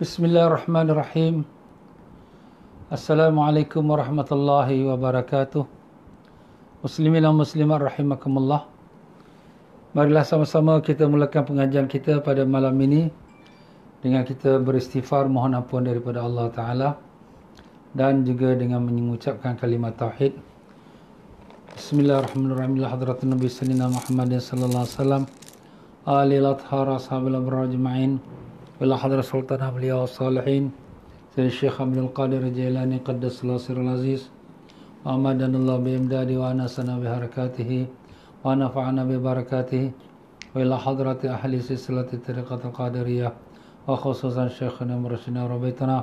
Bismillahirrahmanirrahim. Assalamualaikum warahmatullahi wabarakatuh. Muslimin dan muslimat rahimakumullah. Marilah sama-sama kita mulakan pengajian kita pada malam ini dengan kita beristighfar mohon ampun daripada Allah Taala dan juga dengan mengucapkan kalimat tauhid. Bismillahirrahmanirrahim. Hadratun Nabi sallallahu alaihi wasallam. Ali al-athhar ashabil abrar ajma'in. إلى حضرة سلطان أولياء الصالحين سيد الشيخ عبد القادر الجيلاني قدس الله سر العزيز وأمدنا الله بإمداده وأنسنا بحركاته ونفعنا ببركاته وإلى حضرة أهل سلسلة الطريقة القادرية وخصوصا شيخنا مرشدنا ربيتنا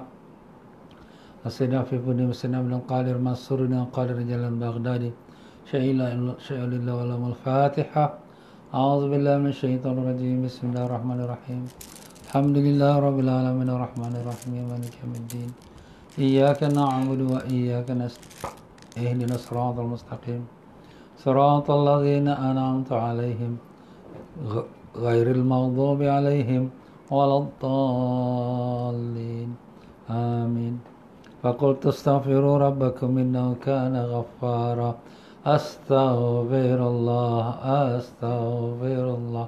السيد في بني مسلم بن القادر منصور بن قادر جلال بغدادي شيء الله ولا الفاتحة أعوذ بالله من الشيطان الرجيم بسم الله الرحمن الرحيم الحمد لله رب العالمين الرحمن الرحيم مالك يوم الدين. إياك نعبد وإياك نستعين اهدنا الصراط المستقيم. صراط الذين أنعمت عليهم غير المغضوب عليهم ولا الضالين. آمين. فقلت استغفروا ربكم إنه كان غفارا. أستغفر الله أستغفر الله.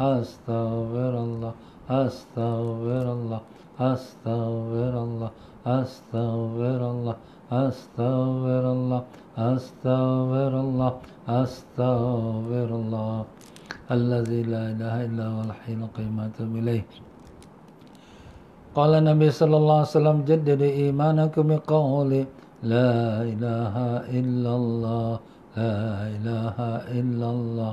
أستغفر الله أستغفر الله أستغفر الله أستغفر الله أستغفر الله أستغفر الله أستغفر الله. الذي لا إله إلا هو الحي القيوم أتوب إليه. قال النبي صلى الله عليه وسلم جدد إيمانكم بقول لا إله إلا الله لا إله إلا الله.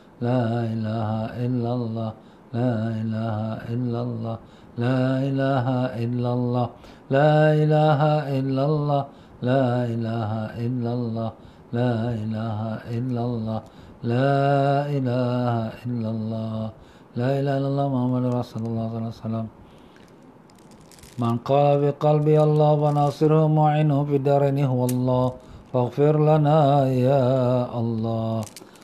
لا إله إلا الله. لا إله إلا الله. لا إله إلا الله. لا إله إلا الله. لا إله إلا الله. لا إله إلا الله. لا إله إلا الله. لا إله إلا الله محمد رسول الله صلى الله عليه وسلم. من قال بقلبي الله وناصره معينه الدارين هو الله. فاغفر لنا يا الله.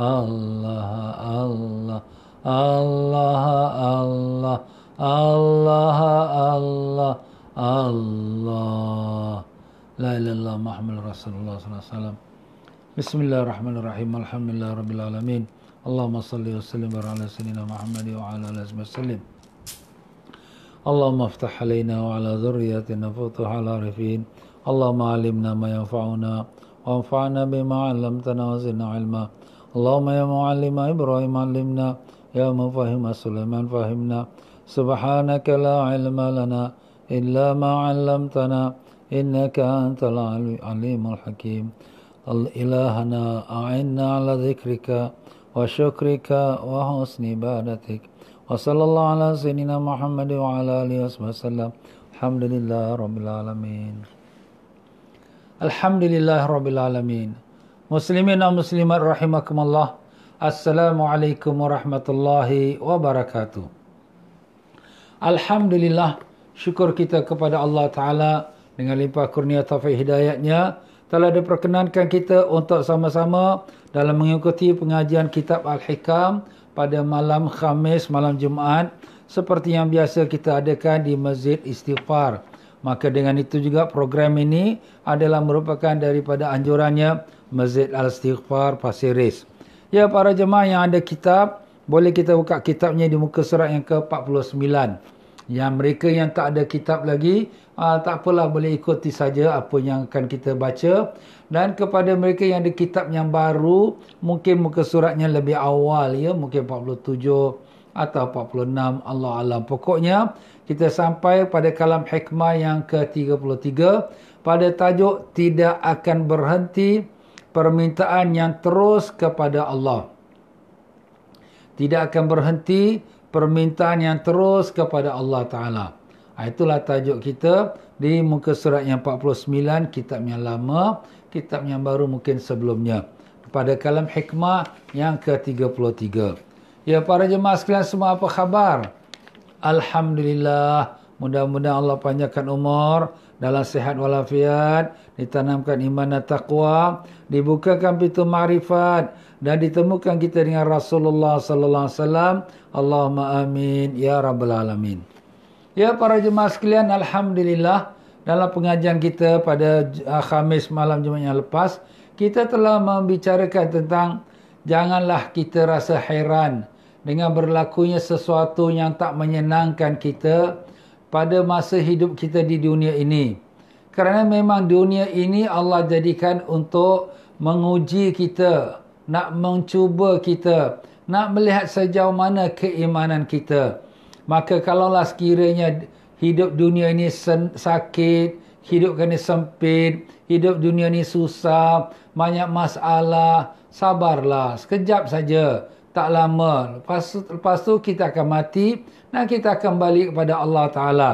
الله الله الله الله الله الله الله. لا إله إلا الله محمد رسول الله صلى الله عليه وسلم. بسم الله الرحمن الرحيم الحمد لله رب العالمين اللهم صل وسلم على سيدنا محمد وعلى آله وسلم. اللهم افتح علينا وعلى ذريتنا فتوح العارفين. اللهم علمنا ما ينفعنا وانفعنا بما علمتنا وزدنا علما. اللهم يا معلم إبراهيم علمنا يا مفهم سليمان فهمنا. سبحانك لا علم لنا إلا ما علمتنا إنك أنت العليم الحكيم. إلهنا أعنا على ذكرك وشكرك وحسن عبادتك. وصلى الله على سيدنا محمد وعلى آله وصحبه وسلم. الحمد لله رب العالمين. الحمد لله رب العالمين. Muslimin dan muslimat rahimakumullah. Assalamualaikum warahmatullahi wabarakatuh. Alhamdulillah syukur kita kepada Allah Taala dengan limpah kurnia taufik hidayatnya telah diperkenankan kita untuk sama-sama dalam mengikuti pengajian kitab Al-Hikam pada malam Khamis, malam Jumaat seperti yang biasa kita adakan di Masjid Istighfar. Maka dengan itu juga program ini adalah merupakan daripada anjurannya Masjid Al-Istighfar Pasiris. Ya para jemaah yang ada kitab, boleh kita buka kitabnya di muka surat yang ke-49. Yang mereka yang tak ada kitab lagi, uh, tak apalah boleh ikuti saja apa yang akan kita baca. Dan kepada mereka yang ada kitab yang baru, mungkin muka suratnya lebih awal ya, mungkin 47 atau 46, Allah Alam. Pokoknya, kita sampai pada kalam hikmah yang ke-33 pada tajuk tidak akan berhenti permintaan yang terus kepada Allah. Tidak akan berhenti permintaan yang terus kepada Allah Ta'ala. Ha, itulah tajuk kita di muka surat yang 49, kitab yang lama, kitab yang baru mungkin sebelumnya. Pada kalam hikmah yang ke-33. Ya para jemaah sekalian semua apa khabar? Alhamdulillah. Mudah-mudahan Allah panjangkan umur dalam sehat walafiat, ditanamkan iman dan taqwa, dibukakan pintu ma'rifat dan ditemukan kita dengan Rasulullah sallallahu alaihi wasallam. Allahumma amin ya rabbal alamin. Ya para jemaah sekalian, alhamdulillah dalam pengajian kita pada uh, Khamis malam Jumaat yang lepas, kita telah membicarakan tentang janganlah kita rasa hairan dengan berlakunya sesuatu yang tak menyenangkan kita pada masa hidup kita di dunia ini. Kerana memang dunia ini Allah jadikan untuk menguji kita nak mencuba kita, nak melihat sejauh mana keimanan kita. Maka kalaulah sekiranya hidup dunia ini sakit, hidup ini sempit, hidup dunia ini susah, banyak masalah, sabarlah, sekejap saja, tak lama. Lepas, lepas tu kita akan mati dan kita akan balik kepada Allah Ta'ala.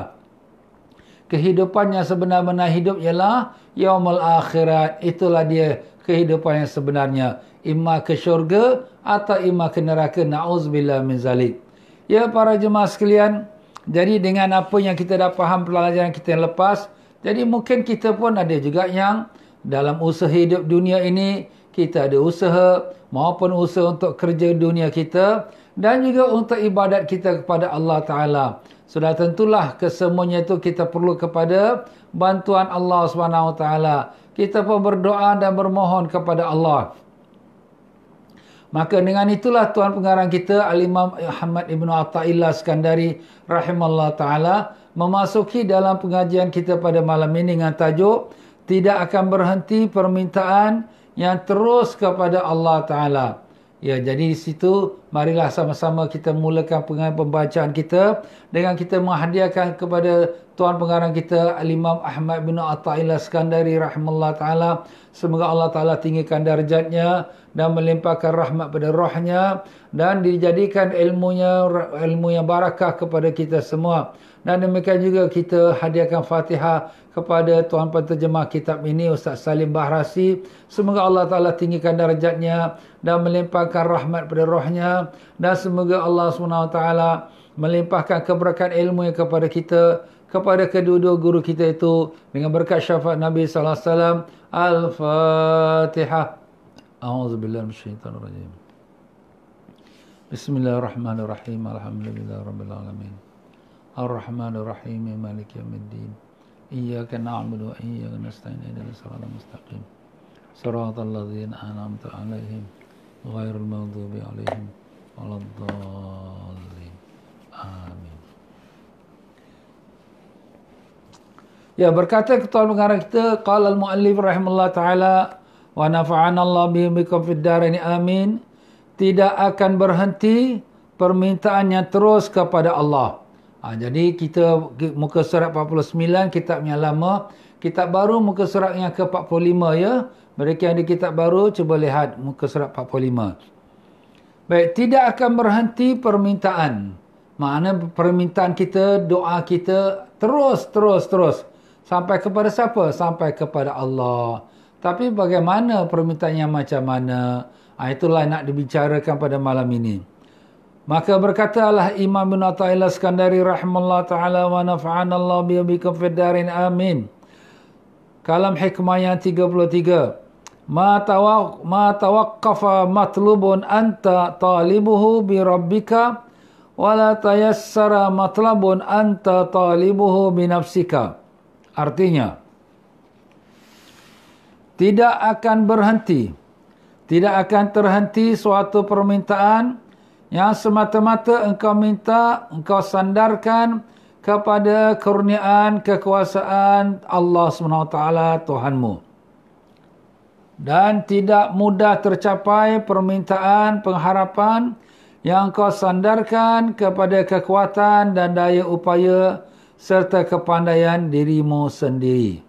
Kehidupan yang sebenar-benar hidup ialah yaumul akhirat. Itulah dia kehidupan yang sebenarnya imma ke syurga atau imma ke neraka na'udzubillah min zalik ya para jemaah sekalian jadi dengan apa yang kita dah faham pelajaran kita yang lepas jadi mungkin kita pun ada juga yang dalam usaha hidup dunia ini kita ada usaha maupun usaha untuk kerja dunia kita dan juga untuk ibadat kita kepada Allah Ta'ala. Sudah tentulah kesemuanya itu kita perlu kepada bantuan Allah SWT. Kita pun berdoa dan bermohon kepada Allah. Maka dengan itulah Tuan Pengarang kita Al-Imam Muhammad Ibn Atta'illah Skandari Rahimahullah Ta'ala memasuki dalam pengajian kita pada malam ini dengan tajuk Tidak akan berhenti permintaan yang terus kepada Allah Ta'ala. Ya, jadi di situ marilah sama-sama kita mulakan pembacaan kita dengan kita menghadiahkan kepada Tuan Pengarang kita Al-Imam Ahmad bin Atta'illah Skandari rahimahullah ta'ala. Semoga Allah ta'ala tinggikan darjatnya dan melimpahkan rahmat pada rohnya dan dijadikan ilmunya ilmu yang barakah kepada kita semua dan demikian juga kita hadiahkan fatihah kepada Tuan Penterjemah kitab ini Ustaz Salim Bahrasi. Semoga Allah Ta'ala tinggikan darjatnya dan melimpahkan rahmat pada rohnya. Dan semoga Allah SWT melimpahkan keberkatan ilmu yang kepada kita kepada kedua-dua guru kita itu dengan berkat syafaat Nabi sallallahu alaihi wasallam al-Fatihah auzubillahi minasyaitanir Bismillahirrahmanirrahim Alhamdulillahirobbilalamin. alamin الرحمن الرحيم الحمد لله رب العالمين الرحمن الرحيم مالك يوم الدين إياك نعبد وإياك نستعين إلى الصراط المستقيم صراط الذين أنعمت عليهم غير المغضوب عليهم ولا الضالين آمين Ya berkata ketua pengarang kita qala al-muallif rahimahullah taala wa nafa'ana Allah bihikum fid darain amin tidak akan berhenti permintaannya terus kepada Allah. Ha, jadi kita muka surat 49 kitab yang lama, kitab baru muka surat yang ke-45 ya. Mereka yang di kitab baru cuba lihat muka surat 45. Baik, tidak akan berhenti permintaan. Makna permintaan kita, doa kita terus terus terus sampai kepada siapa? Sampai kepada Allah. Tapi bagaimana permintaannya macam mana? Ha, itulah nak dibicarakan pada malam ini. Maka berkatalah Imam bin Atta'illah Skandari rahimahullah ta'ala wa nafa'an Allah biyabikum fiddarin amin. kalam hikmah yang 33 ma tawaq ma tawaqqafa matlubun anta talibuhu bi rabbika wala tayassara matlabun anta talibuhu bi nafsika. Artinya tidak akan berhenti tidak akan terhenti suatu permintaan yang semata-mata engkau minta engkau sandarkan kepada kurniaan kekuasaan Allah SWT Tuhanmu dan tidak mudah tercapai permintaan pengharapan yang kau sandarkan kepada kekuatan dan daya upaya serta kepandaian dirimu sendiri.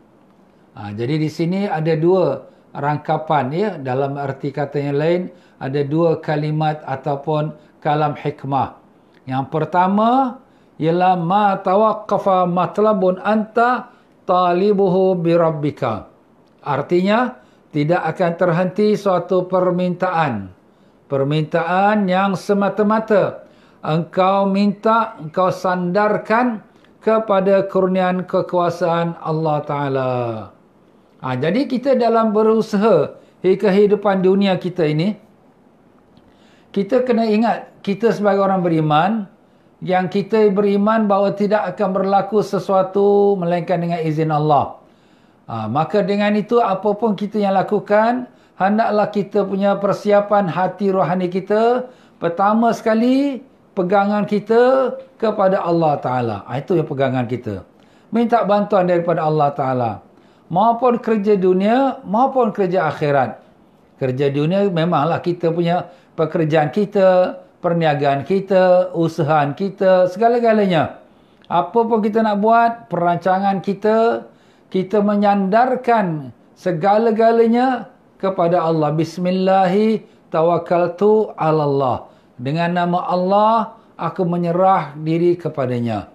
Ha, jadi di sini ada dua rangkapan ya dalam arti kata yang lain ada dua kalimat ataupun kalam hikmah. Yang pertama ialah ma tawaqqafa matlabun anta talibuhu bi rabbika. Artinya tidak akan terhenti suatu permintaan. Permintaan yang semata-mata engkau minta, engkau sandarkan kepada kurnian kekuasaan Allah Ta'ala. Ha, jadi kita dalam berusaha kehidupan dunia kita ini, kita kena ingat, kita sebagai orang beriman, yang kita beriman bahawa tidak akan berlaku sesuatu melainkan dengan izin Allah. Ha, maka dengan itu apapun kita yang lakukan, hendaklah kita punya persiapan hati rohani kita. Pertama sekali, pegangan kita kepada Allah Ta'ala. Ha, itu yang pegangan kita. Minta bantuan daripada Allah Ta'ala. Maupun kerja dunia, maupun kerja akhirat. Kerja dunia memanglah kita punya pekerjaan kita, perniagaan kita, usahaan kita, segala-galanya. Apa pun kita nak buat, perancangan kita, kita menyandarkan segala-galanya kepada Allah. Bismillahi tawakkaltu ala Allah. Dengan nama Allah, aku menyerah diri kepadanya.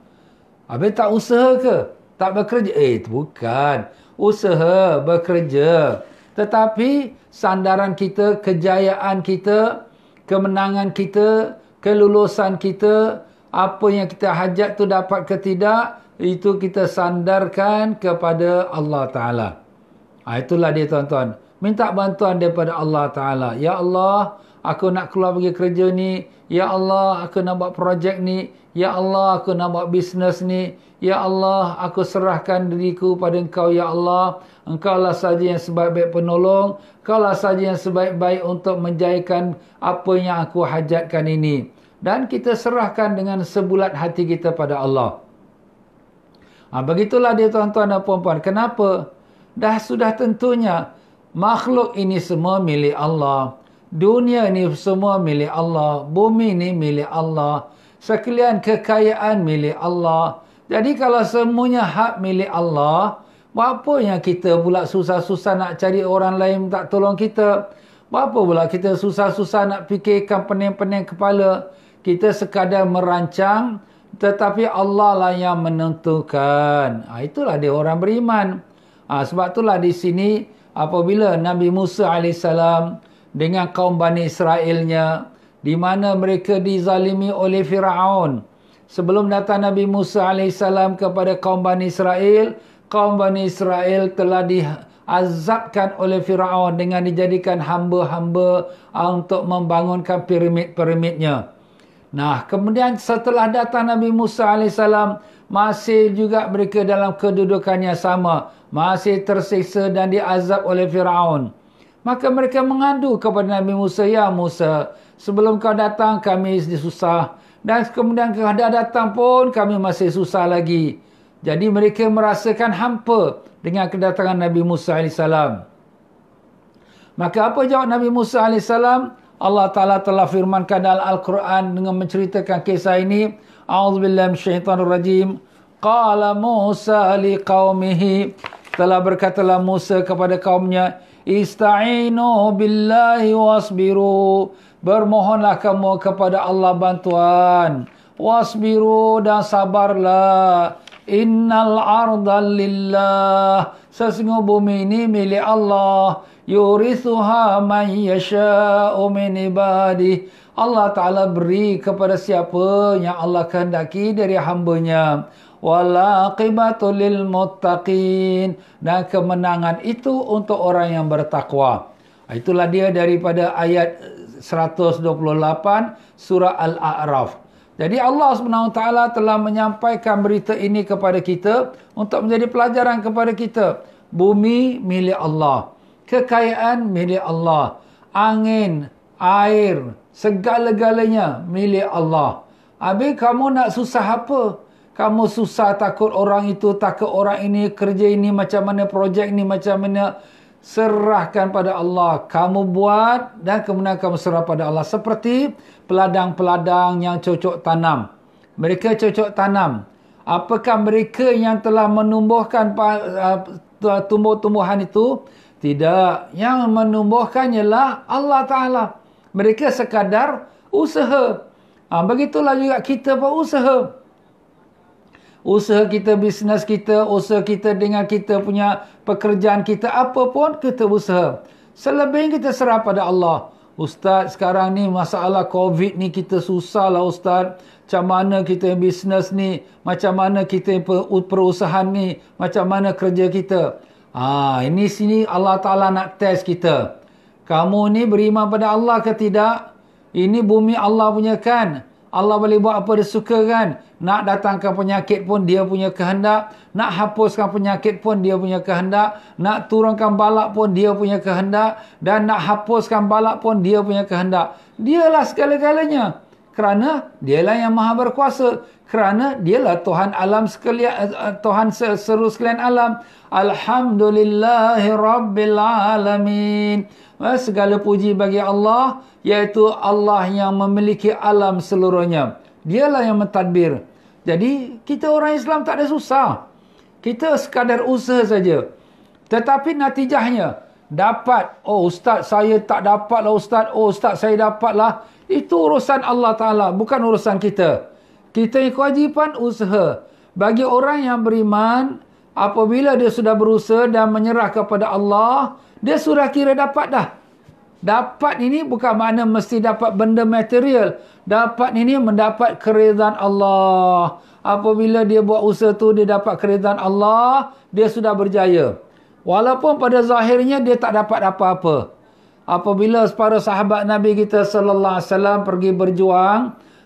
Habis tak usaha ke? Tak bekerja? Eh, bukan. Usaha, bekerja. Tetapi sandaran kita, kejayaan kita, kemenangan kita, kelulusan kita, apa yang kita hajat tu dapat ke tidak, itu kita sandarkan kepada Allah Ta'ala. Ha, itulah dia tuan-tuan. Minta bantuan daripada Allah Ta'ala. Ya Allah, aku nak keluar pergi kerja ni. Ya Allah, aku nak buat projek ni. Ya Allah, aku nak buat bisnes ni. Ya Allah, aku serahkan diriku pada engkau. Ya Allah, engkau lah saja yang sebaik-baik penolong. Engkau lah saja yang sebaik-baik untuk menjayakan apa yang aku hajatkan ini. Dan kita serahkan dengan sebulat hati kita pada Allah. Ha, begitulah dia tuan-tuan dan puan-puan. Kenapa? Dah sudah tentunya makhluk ini semua milik Allah. Dunia ini semua milik Allah. Bumi ini milik Allah. Sekalian kekayaan milik Allah. Jadi kalau semuanya hak milik Allah, apa yang kita pula susah-susah nak cari orang lain tak tolong kita? Apa pula kita susah-susah nak fikirkan pening-pening kepala? Kita sekadar merancang, tetapi Allah lah yang menentukan. Ha, itulah dia orang beriman. Ha, sebab itulah di sini apabila Nabi Musa AS dengan kaum Bani Israelnya di mana mereka dizalimi oleh Fir'aun. Sebelum datang Nabi Musa AS kepada kaum Bani Israel, kaum Bani Israel telah diazabkan oleh Fir'aun dengan dijadikan hamba-hamba untuk membangunkan piramid-piramidnya. Nah, kemudian setelah datang Nabi Musa AS, masih juga mereka dalam kedudukan yang sama. Masih tersiksa dan diazab oleh Fir'aun. Maka mereka mengadu kepada Nabi Musa, Ya Musa, sebelum kau datang kami susah. Dan kemudian kau dah datang pun kami masih susah lagi. Jadi mereka merasakan hampa dengan kedatangan Nabi Musa AS. Maka apa jawab Nabi Musa AS? Allah Ta'ala telah firmankan dalam Al-Quran dengan menceritakan kisah ini. A'udzubillah minasyaitanir rajim. Qala Musa li qawmihi. Telah berkatalah Musa kepada kaumnya. Ista'inu billahi wasbiru. Bermohonlah kamu kepada Allah bantuan. Wasbiru dan sabarlah. Innal arda lillah. Sesungguh bumi ini milik Allah yurithuha man yasha'u min ibadi Allah Ta'ala beri kepada siapa yang Allah kehendaki dari hambanya walaqibatu lil muttaqin dan kemenangan itu untuk orang yang bertakwa. Itulah dia daripada ayat 128 surah Al-A'raf. Jadi Allah SWT telah menyampaikan berita ini kepada kita untuk menjadi pelajaran kepada kita. Bumi milik Allah. Kekayaan milik Allah. Angin, air, segala-galanya milik Allah. Habis kamu nak susah apa? Kamu susah takut orang itu, takut orang ini, kerja ini macam mana, projek ini macam mana serahkan pada Allah. Kamu buat dan kemudian kamu serah pada Allah. Seperti peladang-peladang yang cocok tanam. Mereka cocok tanam. Apakah mereka yang telah menumbuhkan uh, tumbuh-tumbuhan itu? Tidak. Yang menumbuhkan ialah Allah Ta'ala. Mereka sekadar usaha. Ha, begitulah juga kita buat usaha kita, bisnes kita, usaha kita dengan kita punya pekerjaan kita, apa pun kita usaha. Selebihnya kita serah pada Allah. Ustaz, sekarang ni masalah COVID ni kita susah lah Ustaz. Macam mana kita bisnes ni, macam mana kita perusahaan ni, macam mana kerja kita. Ah, ini sini Allah Ta'ala nak test kita. Kamu ni beriman pada Allah ke tidak? Ini bumi Allah punya kan? Allah boleh buat apa dia suka kan? Nak datangkan penyakit pun dia punya kehendak. Nak hapuskan penyakit pun dia punya kehendak. Nak turunkan balak pun dia punya kehendak. Dan nak hapuskan balak pun dia punya kehendak. Dialah segala-galanya. Kerana dialah yang maha berkuasa. Kerana dialah Tuhan alam sekalian, eh, eh, Tuhan seru sekalian alam. Alhamdulillahi Rabbil Alamin. Eh, segala puji bagi Allah iaitu Allah yang memiliki alam seluruhnya. Dialah yang mentadbir. Jadi kita orang Islam tak ada susah. Kita sekadar usaha saja. Tetapi natijahnya dapat. Oh ustaz saya tak dapat lah ustaz. Oh ustaz saya dapat lah. Itu urusan Allah Ta'ala. Bukan urusan kita. Kita yang kewajipan usaha. Bagi orang yang beriman. Apabila dia sudah berusaha dan menyerah kepada Allah. Dia sudah kira dapat dah. Dapat ini bukan makna mesti dapat benda material. Dapat ini mendapat keridhaan Allah. Apabila dia buat usaha tu dia dapat keridhaan Allah, dia sudah berjaya. Walaupun pada zahirnya dia tak dapat apa-apa. Apabila para sahabat Nabi kita sallallahu alaihi wasallam pergi berjuang,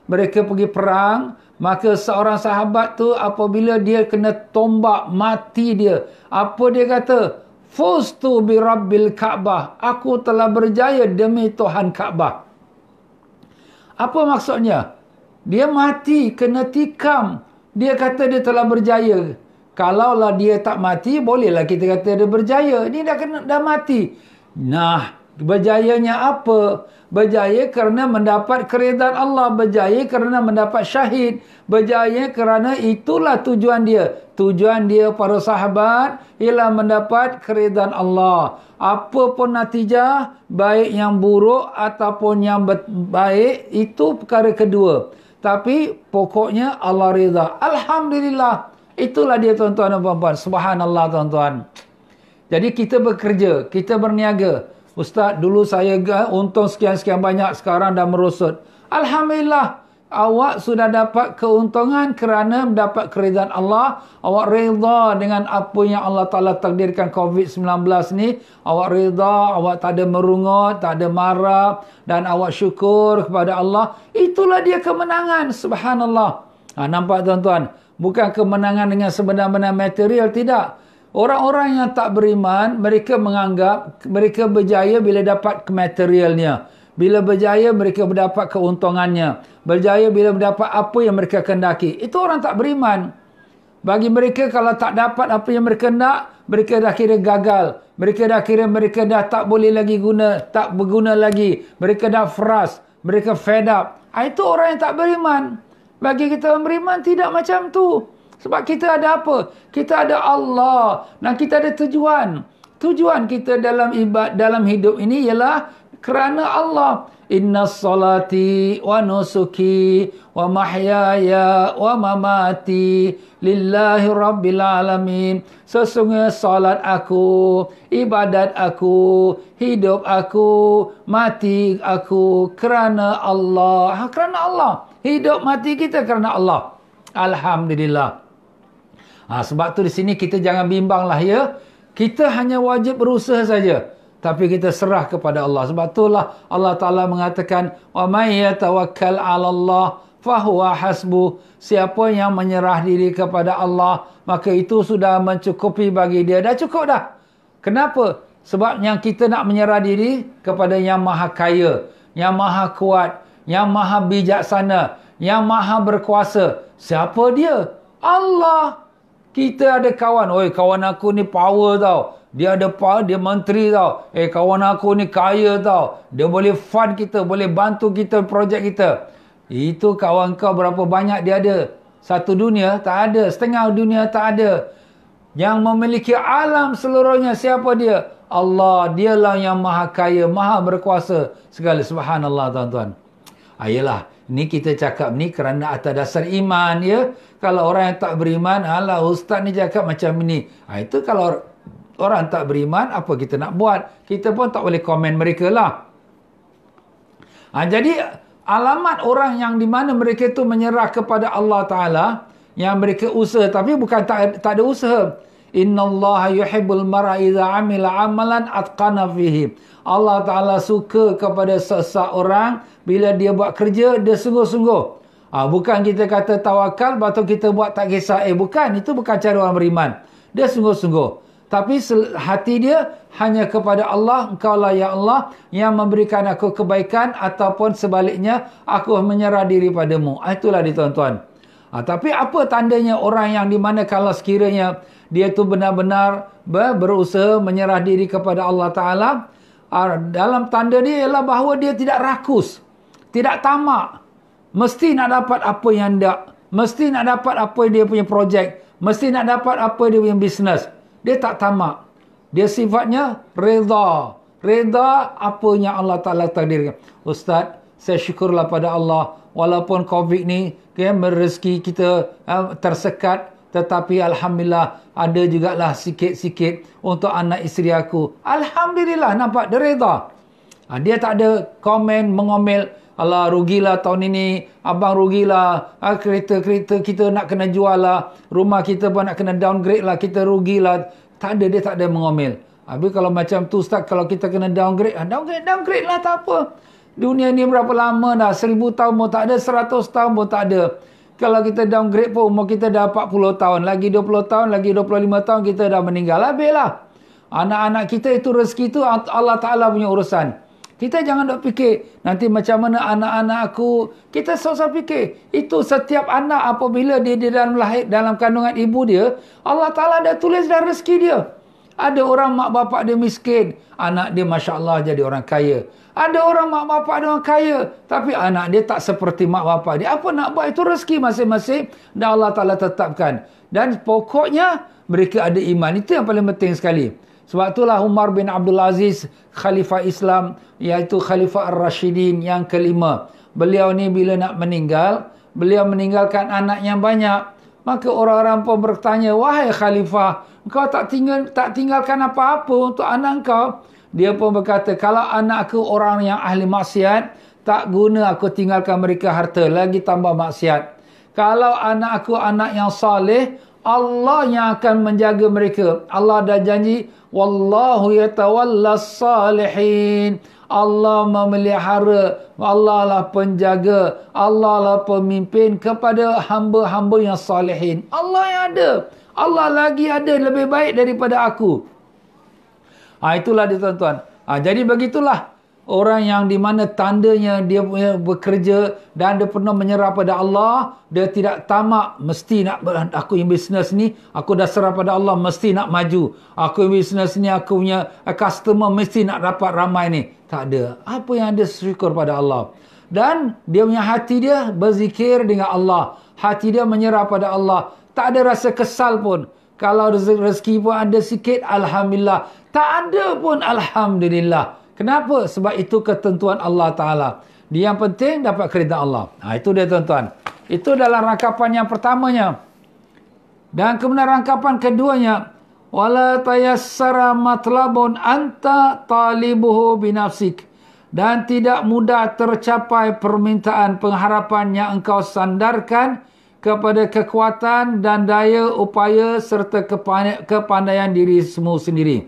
mereka pergi perang, maka seorang sahabat tu apabila dia kena tombak mati dia, apa dia kata? Fustu bi Rabbil Ka'bah. Aku telah berjaya demi Tuhan Ka'bah. Apa maksudnya? Dia mati, kena tikam. Dia kata dia telah berjaya. Kalaulah dia tak mati, bolehlah kita kata dia berjaya. Ini dah kena dah mati. Nah, berjayanya apa? Berjaya kerana mendapat keredaan Allah. Berjaya kerana mendapat syahid. Berjaya kerana itulah tujuan dia. Tujuan dia para sahabat ialah mendapat keredaan Allah. Apa pun natijah, baik yang buruk ataupun yang baik, itu perkara kedua. Tapi pokoknya Allah rida. Alhamdulillah. Itulah dia tuan-tuan dan puan-puan. Subhanallah tuan-tuan. Jadi kita bekerja, kita berniaga. Ustaz, dulu saya untung sekian-sekian banyak, sekarang dah merosot. Alhamdulillah, awak sudah dapat keuntungan kerana mendapat keridhaan Allah. Awak reda dengan apa yang Allah Ta'ala takdirkan COVID-19 ni. Awak reda, awak tak ada merungut, tak ada marah. Dan awak syukur kepada Allah. Itulah dia kemenangan. Subhanallah. Ha, nampak tuan-tuan? Bukan kemenangan dengan sebenar-benar material, tidak. Orang-orang yang tak beriman, mereka menganggap mereka berjaya bila dapat kematerialnya. Bila berjaya, mereka mendapat keuntungannya. Berjaya bila mendapat apa yang mereka kendaki. Itu orang tak beriman. Bagi mereka, kalau tak dapat apa yang mereka nak, mereka dah kira gagal. Mereka dah kira mereka dah tak boleh lagi guna, tak berguna lagi. Mereka dah frust. Mereka fed up. Ah, itu orang yang tak beriman. Bagi kita beriman, tidak macam tu. Sebab kita ada apa? Kita ada Allah dan kita ada tujuan. Tujuan kita dalam ibad dalam hidup ini ialah kerana Allah. Inna salati wa nusuki wa mahyaya wa mamati lillahi rabbil alamin. Sesungguhnya salat aku, ibadat aku, hidup aku, mati aku kerana Allah. Ha, kerana Allah. Hidup mati kita kerana Allah. Alhamdulillah. Ha, sebab tu di sini kita jangan bimbang lah ya. Kita hanya wajib berusaha saja. Tapi kita serah kepada Allah. Sebab itulah Allah Ta'ala mengatakan, وَمَنْ يَتَوَكَّلْ عَلَى اللَّهِ فَهُوَ حَسْبُ Siapa yang menyerah diri kepada Allah, maka itu sudah mencukupi bagi dia. Dah cukup dah. Kenapa? Sebab yang kita nak menyerah diri kepada yang maha kaya, yang maha kuat, yang maha bijaksana, yang maha berkuasa. Siapa dia? Allah. Kita ada kawan. Oi, kawan aku ni power tau. Dia ada power, dia menteri tau. Eh, kawan aku ni kaya tau. Dia boleh fund kita, boleh bantu kita, projek kita. Itu kawan kau berapa banyak dia ada. Satu dunia tak ada. Setengah dunia tak ada. Yang memiliki alam seluruhnya siapa dia? Allah dialah yang maha kaya, maha berkuasa segala subhanallah tuan-tuan. Ayolah, ah, ni kita cakap ni kerana atas dasar iman ya. Kalau orang yang tak beriman, alah ustaz ni cakap macam ni. Ha, itu kalau orang tak beriman, apa kita nak buat? Kita pun tak boleh komen mereka lah. Ha, jadi alamat orang yang di mana mereka tu menyerah kepada Allah Ta'ala, yang mereka usaha, tapi bukan tak, tak ada usaha. Inna Allah yuhibbul mar'a amila amalan atqana fihi. Allah Taala suka kepada seseorang bila dia buat kerja dia sungguh-sungguh. Ha, bukan kita kata tawakal batu kita buat tak kisah. Eh bukan, itu bukan cara orang beriman. Dia sungguh-sungguh. Tapi hati dia hanya kepada Allah, engkaulah ya Allah yang memberikan aku kebaikan ataupun sebaliknya aku menyerah diri padamu. Ah, itulah dia tuan-tuan. Ha, tapi apa tandanya orang yang di mana kalau sekiranya dia tu benar-benar berusaha menyerah diri kepada Allah Ta'ala. Dalam tanda dia ialah bahawa dia tidak rakus. Tidak tamak. Mesti nak dapat apa yang dia. Mesti nak dapat apa dia punya projek. Mesti nak dapat apa dia punya bisnes. Dia tak tamak. Dia sifatnya reda. Reda apa yang Allah Ta'ala takdirkan. Ustaz, saya syukurlah pada Allah. Walaupun COVID ni, okay, rezeki kita uh, tersekat. Tetapi Alhamdulillah ada jugalah sikit-sikit untuk anak isteri aku. Alhamdulillah nampak dia reda. Ha, dia tak ada komen mengomel. Allah rugilah tahun ini. Abang rugilah. Ha, kereta-kereta kita nak kena jual lah. Rumah kita pun nak kena downgrade lah. Kita rugilah. Tak ada. Dia tak ada mengomel. Habis kalau macam tu Ustaz. Kalau kita kena downgrade. Ha, downgrade, downgrade lah tak apa. Dunia ni berapa lama dah. Seribu tahun pun tak ada. Seratus tahun pun tak ada. Kalau kita downgrade pun umur kita dah 40 tahun. Lagi 20 tahun, lagi 25 tahun kita dah meninggal. Habislah. Anak-anak kita itu rezeki itu Allah Ta'ala punya urusan. Kita jangan dok fikir nanti macam mana anak-anak aku. Kita selalu fikir itu setiap anak apabila dia di dalam lahir dalam kandungan ibu dia, Allah Taala dah tulis dah rezeki dia. Ada orang mak bapak dia miskin, anak dia masya-Allah jadi orang kaya. Ada orang mak bapak dia orang kaya, tapi anak dia tak seperti mak bapak dia. Apa nak buat itu rezeki masing-masing dan Allah Taala tetapkan. Dan pokoknya mereka ada iman. Itu yang paling penting sekali. Sebab itulah Umar bin Abdul Aziz khalifah Islam iaitu khalifah Ar-Rashidin yang kelima. Beliau ni bila nak meninggal, beliau meninggalkan anak yang banyak. Maka orang-orang pun bertanya, "Wahai khalifah, Kau tak tinggal tak tinggalkan apa-apa untuk anak kau. Dia pun berkata, kalau anak aku orang yang ahli maksiat, tak guna aku tinggalkan mereka harta. Lagi tambah maksiat. Kalau anak aku anak yang saleh, Allah yang akan menjaga mereka. Allah dah janji, Wallahu yatawallas salihin. Allah memelihara, Allah lah penjaga, Allah lah pemimpin kepada hamba-hamba yang salihin. Allah yang ada. Allah lagi ada lebih baik daripada aku. Ha, itulah dia tuan-tuan. Ha, jadi begitulah orang yang di mana tandanya dia bekerja dan dia pernah menyerah pada Allah. Dia tidak tamak mesti nak aku yang bisnes ni. Aku dah serah pada Allah mesti nak maju. Aku yang bisnes ni aku punya customer mesti nak dapat ramai ni. Tak ada. Apa yang ada syukur pada Allah. Dan dia punya hati dia berzikir dengan Allah. Hati dia menyerah pada Allah. Tak ada rasa kesal pun. Kalau rezeki pun ada sikit, Alhamdulillah. Tak ada pun, Alhamdulillah. Kenapa? Sebab itu ketentuan Allah Ta'ala. Dia yang penting dapat kereta Allah. Ha, itu dia tuan-tuan. Itu dalam rangkapan yang pertamanya. Dan kemudian rangkapan keduanya. Wala tayassara matlabun anta talibuhu binafsik. Dan tidak mudah tercapai permintaan pengharapan yang engkau sandarkan kepada kekuatan dan daya upaya serta kepandaian diri semua sendiri.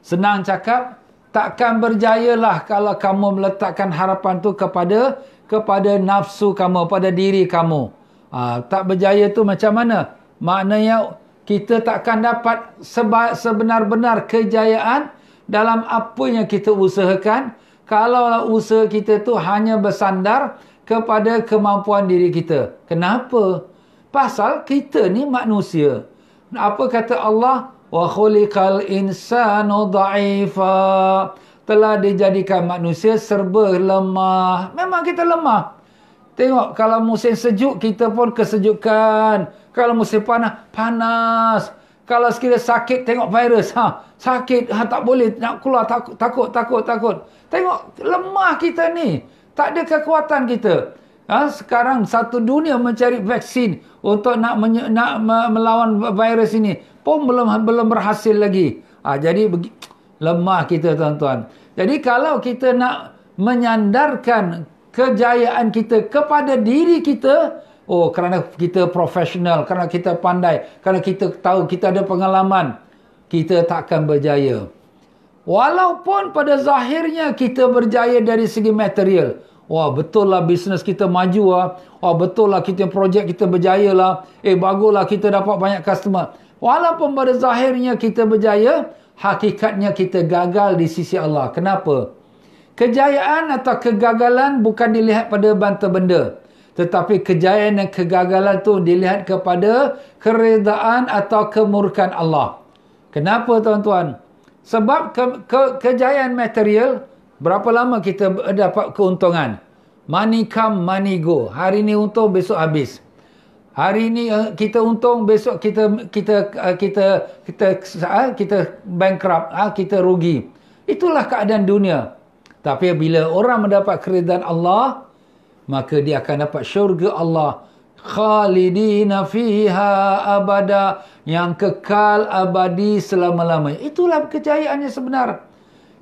Senang cakap, takkan berjayalah kalau kamu meletakkan harapan tu kepada kepada nafsu kamu, pada diri kamu. Ha, tak berjaya tu macam mana? Maknanya kita takkan dapat sebenar-benar kejayaan dalam apa yang kita usahakan kalau usaha kita tu hanya bersandar kepada kemampuan diri kita. Kenapa? Pasal kita ni manusia. Apa kata Allah? Wa khuliqal insanu dha'ifa. Telah dijadikan manusia serba lemah. Memang kita lemah. Tengok kalau musim sejuk kita pun kesejukan. Kalau musim panas, panas. Kalau sekiranya sakit tengok virus, ha, sakit ha, tak boleh nak keluar takut takut takut takut. Tengok lemah kita ni. Tak ada kekuatan kita. Ha, sekarang satu dunia mencari vaksin untuk nak menye, nak melawan virus ini pun belum belum berhasil lagi. Ha, jadi lemah kita tuan-tuan. Jadi kalau kita nak menyandarkan kejayaan kita kepada diri kita, oh kerana kita profesional, kerana kita pandai, kerana kita tahu kita ada pengalaman, kita takkan berjaya. Walaupun pada zahirnya kita berjaya dari segi material, Wah betul lah bisnes kita maju lah. Wah betul lah kita projek kita berjaya lah. Eh baguslah kita dapat banyak customer. Walaupun pada zahirnya kita berjaya, hakikatnya kita gagal di sisi Allah. Kenapa? Kejayaan atau kegagalan bukan dilihat pada banta benda. Tetapi kejayaan dan kegagalan tu dilihat kepada keredaan atau kemurkan Allah. Kenapa tuan-tuan? Sebab ke, ke, kejayaan material Berapa lama kita dapat keuntungan? Money come, money go. Hari ni untung, besok habis. Hari ni uh, kita untung, besok kita kita uh, kita kita uh, kita bankrupt, kita rugi. Itulah keadaan dunia. Tapi bila orang mendapat keridhaan Allah, maka dia akan dapat syurga Allah. Khalidina fiha abada. Yang kekal abadi selama-lamanya. Itulah kejayaannya sebenar.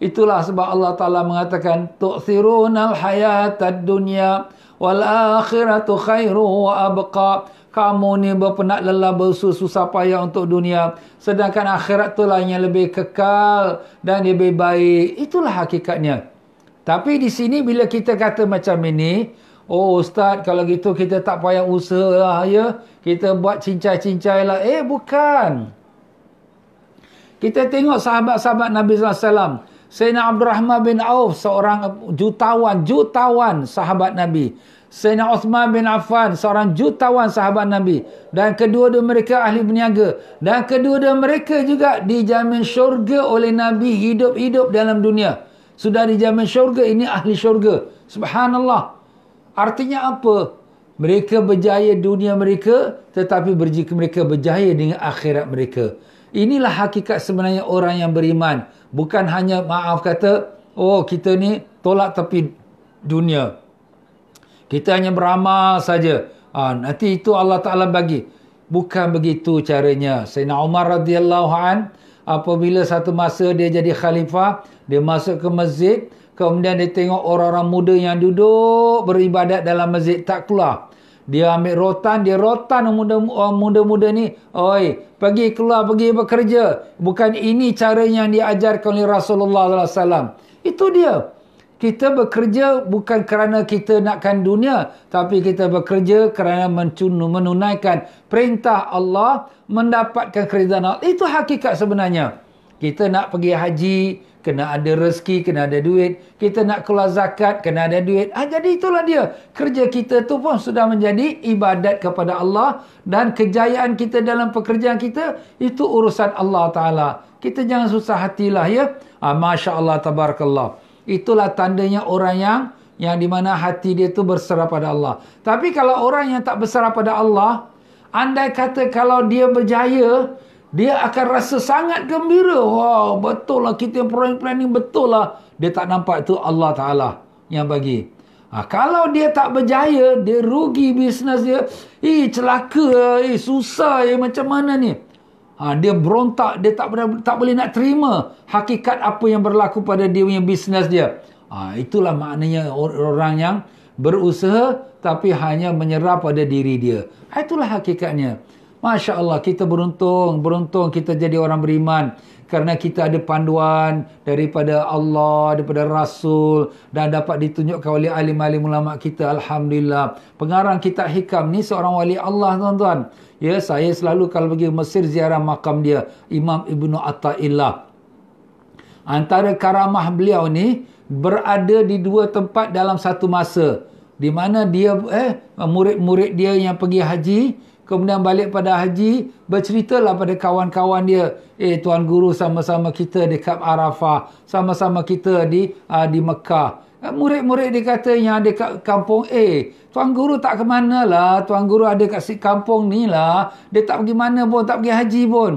Itulah sebab Allah Ta'ala mengatakan Tu'thirunal hayatad dunya Wal akhiratu khairu wa abqa Kamu ni berpenat lelah bersusah payah untuk dunia. Sedangkan akhirat tu lah yang lebih kekal Dan lebih baik. Itulah hakikatnya. Tapi di sini bila kita kata macam ini Oh Ustaz kalau gitu kita tak payah usaha lah ya. Kita buat cincai-cincai lah. Eh bukan. Kita tengok sahabat-sahabat Nabi SAW Sayyidina Abdul Rahman bin Auf seorang jutawan, jutawan sahabat Nabi. Sayyidina Uthman bin Affan seorang jutawan sahabat Nabi. Dan kedua-dua mereka ahli berniaga. Dan kedua-dua mereka juga dijamin syurga oleh Nabi hidup-hidup dalam dunia. Sudah dijamin syurga, ini ahli syurga. Subhanallah. Artinya apa? Mereka berjaya dunia mereka tetapi mereka berjaya dengan akhirat mereka. Inilah hakikat sebenarnya orang yang beriman. Bukan hanya maaf kata, oh kita ni tolak tepi dunia. Kita hanya beramal saja. Ha, nanti itu Allah Ta'ala bagi. Bukan begitu caranya. Sayyidina Umar radhiyallahu an apabila satu masa dia jadi khalifah, dia masuk ke masjid, kemudian dia tengok orang-orang muda yang duduk beribadat dalam masjid tak keluar. Dia ambil rotan, dia rotan muda-muda ni. Oi, pergi keluar, pergi bekerja. Bukan ini cara yang diajarkan oleh Rasulullah SAW. Itu dia. Kita bekerja bukan kerana kita nakkan dunia. Tapi kita bekerja kerana menunaikan perintah Allah. Mendapatkan keridhaan Allah. Itu hakikat sebenarnya. Kita nak pergi haji, kena ada rezeki, kena ada duit. Kita nak keluar zakat, kena ada duit. Ah, jadi itulah dia. Kerja kita tu pun sudah menjadi ibadat kepada Allah. Dan kejayaan kita dalam pekerjaan kita, itu urusan Allah Ta'ala. Kita jangan susah hatilah ya. Ah, Masya Allah, tabarakallah. Itulah tandanya orang yang yang di mana hati dia tu berserah pada Allah. Tapi kalau orang yang tak berserah pada Allah, andai kata kalau dia berjaya, dia akan rasa sangat gembira. Wah, betul lah kita yang planning betul lah. Dia tak nampak itu Allah Ta'ala yang bagi. Ha, kalau dia tak berjaya, dia rugi bisnes dia. Eh, celaka. Eh, susah. Eh, macam mana ni? Ha, dia berontak. Dia tak, tak boleh nak terima hakikat apa yang berlaku pada dia punya bisnes dia. Ha, itulah maknanya orang yang berusaha tapi hanya menyerah pada diri dia. Itulah hakikatnya. Masya Allah kita beruntung, beruntung kita jadi orang beriman kerana kita ada panduan daripada Allah, daripada Rasul dan dapat ditunjukkan oleh alim-alim ulama kita. Alhamdulillah. Pengarang kita Hikam ni seorang wali Allah tuan-tuan. Ya, saya selalu kalau pergi Mesir ziarah makam dia, Imam Ibnu Atta'illah. Antara karamah beliau ni berada di dua tempat dalam satu masa. Di mana dia eh murid-murid dia yang pergi haji kemudian balik pada haji berceritalah pada kawan-kawan dia eh tuan guru sama-sama kita dekat Arafah sama-sama kita di uh, di Mekah. Eh, murid-murid dia kata yang ada kat kampung A tuan guru tak ke mana lah tuan guru ada kat si kampung ni lah. Dia tak pergi mana pun tak pergi haji pun.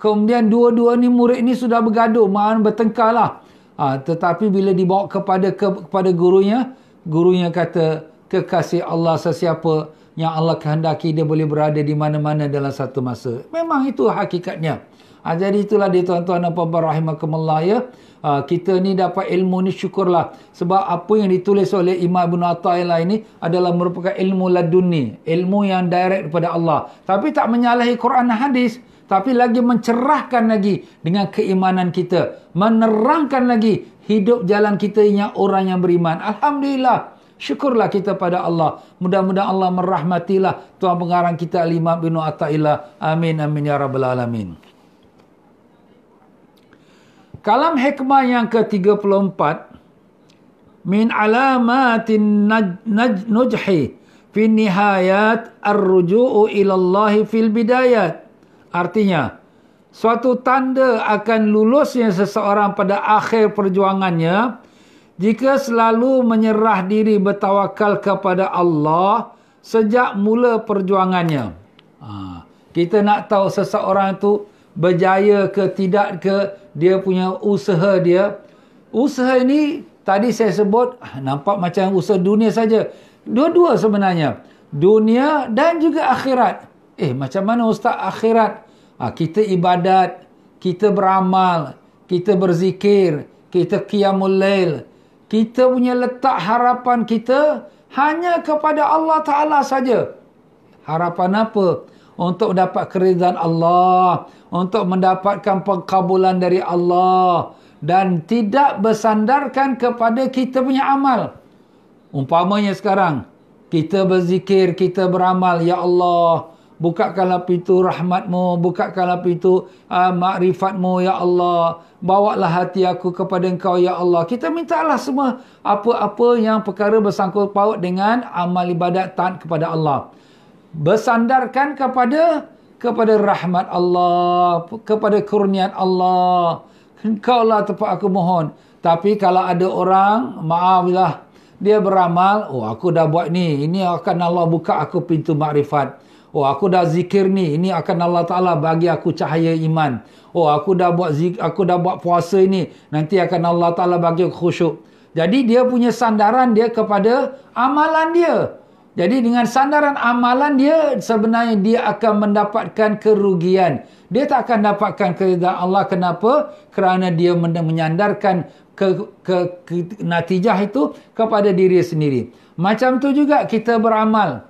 Kemudian dua-dua ni murid ni sudah bergaduh mahan bertengkar lah. Ha, tetapi bila dibawa kepada ke, kepada gurunya gurunya kata kekasih Allah sesiapa yang Allah kehendaki dia boleh berada di mana-mana dalam satu masa. Memang itu hakikatnya. Ha, jadi itulah dia tuan-tuan dan puan-puan rahimakumullah ya. Ha, kita ni dapat ilmu ni syukurlah. Sebab apa yang ditulis oleh Imam Ibn Atta'illah ini adalah merupakan ilmu laduni. Ilmu yang direct kepada Allah. Tapi tak menyalahi Quran dan hadis. Tapi lagi mencerahkan lagi dengan keimanan kita. Menerangkan lagi hidup jalan kita yang orang yang beriman. Alhamdulillah. Syukurlah kita pada Allah. Mudah-mudahan Allah merahmatilah Tuan pengarang kita Al-Imam bin Atta'illah. Amin, amin, ya Rabbal Alamin. Kalam hikmah yang ke-34. Min alamatin naj, naj, nujhi fi nihayat ar-ruju'u ilallahi fil bidayat. Artinya, suatu tanda akan lulusnya seseorang pada akhir perjuangannya jika selalu menyerah diri bertawakal kepada Allah sejak mula perjuangannya. Ha, kita nak tahu seseorang itu berjaya ke tidak ke dia punya usaha dia. Usaha ini tadi saya sebut ah, nampak macam usaha dunia saja. Dua-dua sebenarnya. Dunia dan juga akhirat. Eh macam mana ustaz akhirat? Ha, kita ibadat, kita beramal, kita berzikir, kita qiyamul lail, kita punya letak harapan kita hanya kepada Allah Ta'ala saja. Harapan apa? Untuk dapat keridhaan Allah. Untuk mendapatkan pengkabulan dari Allah. Dan tidak bersandarkan kepada kita punya amal. Umpamanya sekarang. Kita berzikir, kita beramal. Ya Allah, bukakanlah pintu rahmatmu. Bukakanlah pintu uh, makrifatmu, Ya Allah bawalah hati aku kepada engkau ya Allah. Kita mintalah semua apa-apa yang perkara bersangkut paut dengan amal ibadat taat kepada Allah. Bersandarkan kepada kepada rahmat Allah, kepada kurniat Allah. Engkau lah tempat aku mohon. Tapi kalau ada orang, maaflah, dia beramal, oh aku dah buat ni, ini akan Allah buka aku pintu makrifat. Oh aku dah zikir ni, ini akan Allah Taala bagi aku cahaya iman. Oh aku dah buat zik, aku dah buat puasa ini, nanti akan Allah Taala bagi aku khusyuk. Jadi dia punya sandaran dia kepada amalan dia. Jadi dengan sandaran amalan dia sebenarnya dia akan mendapatkan kerugian. Dia tak akan dapatkan keridhaan Allah kenapa? Kerana dia menyandarkan ke, ke, ke natijah itu kepada diri sendiri. Macam tu juga kita beramal.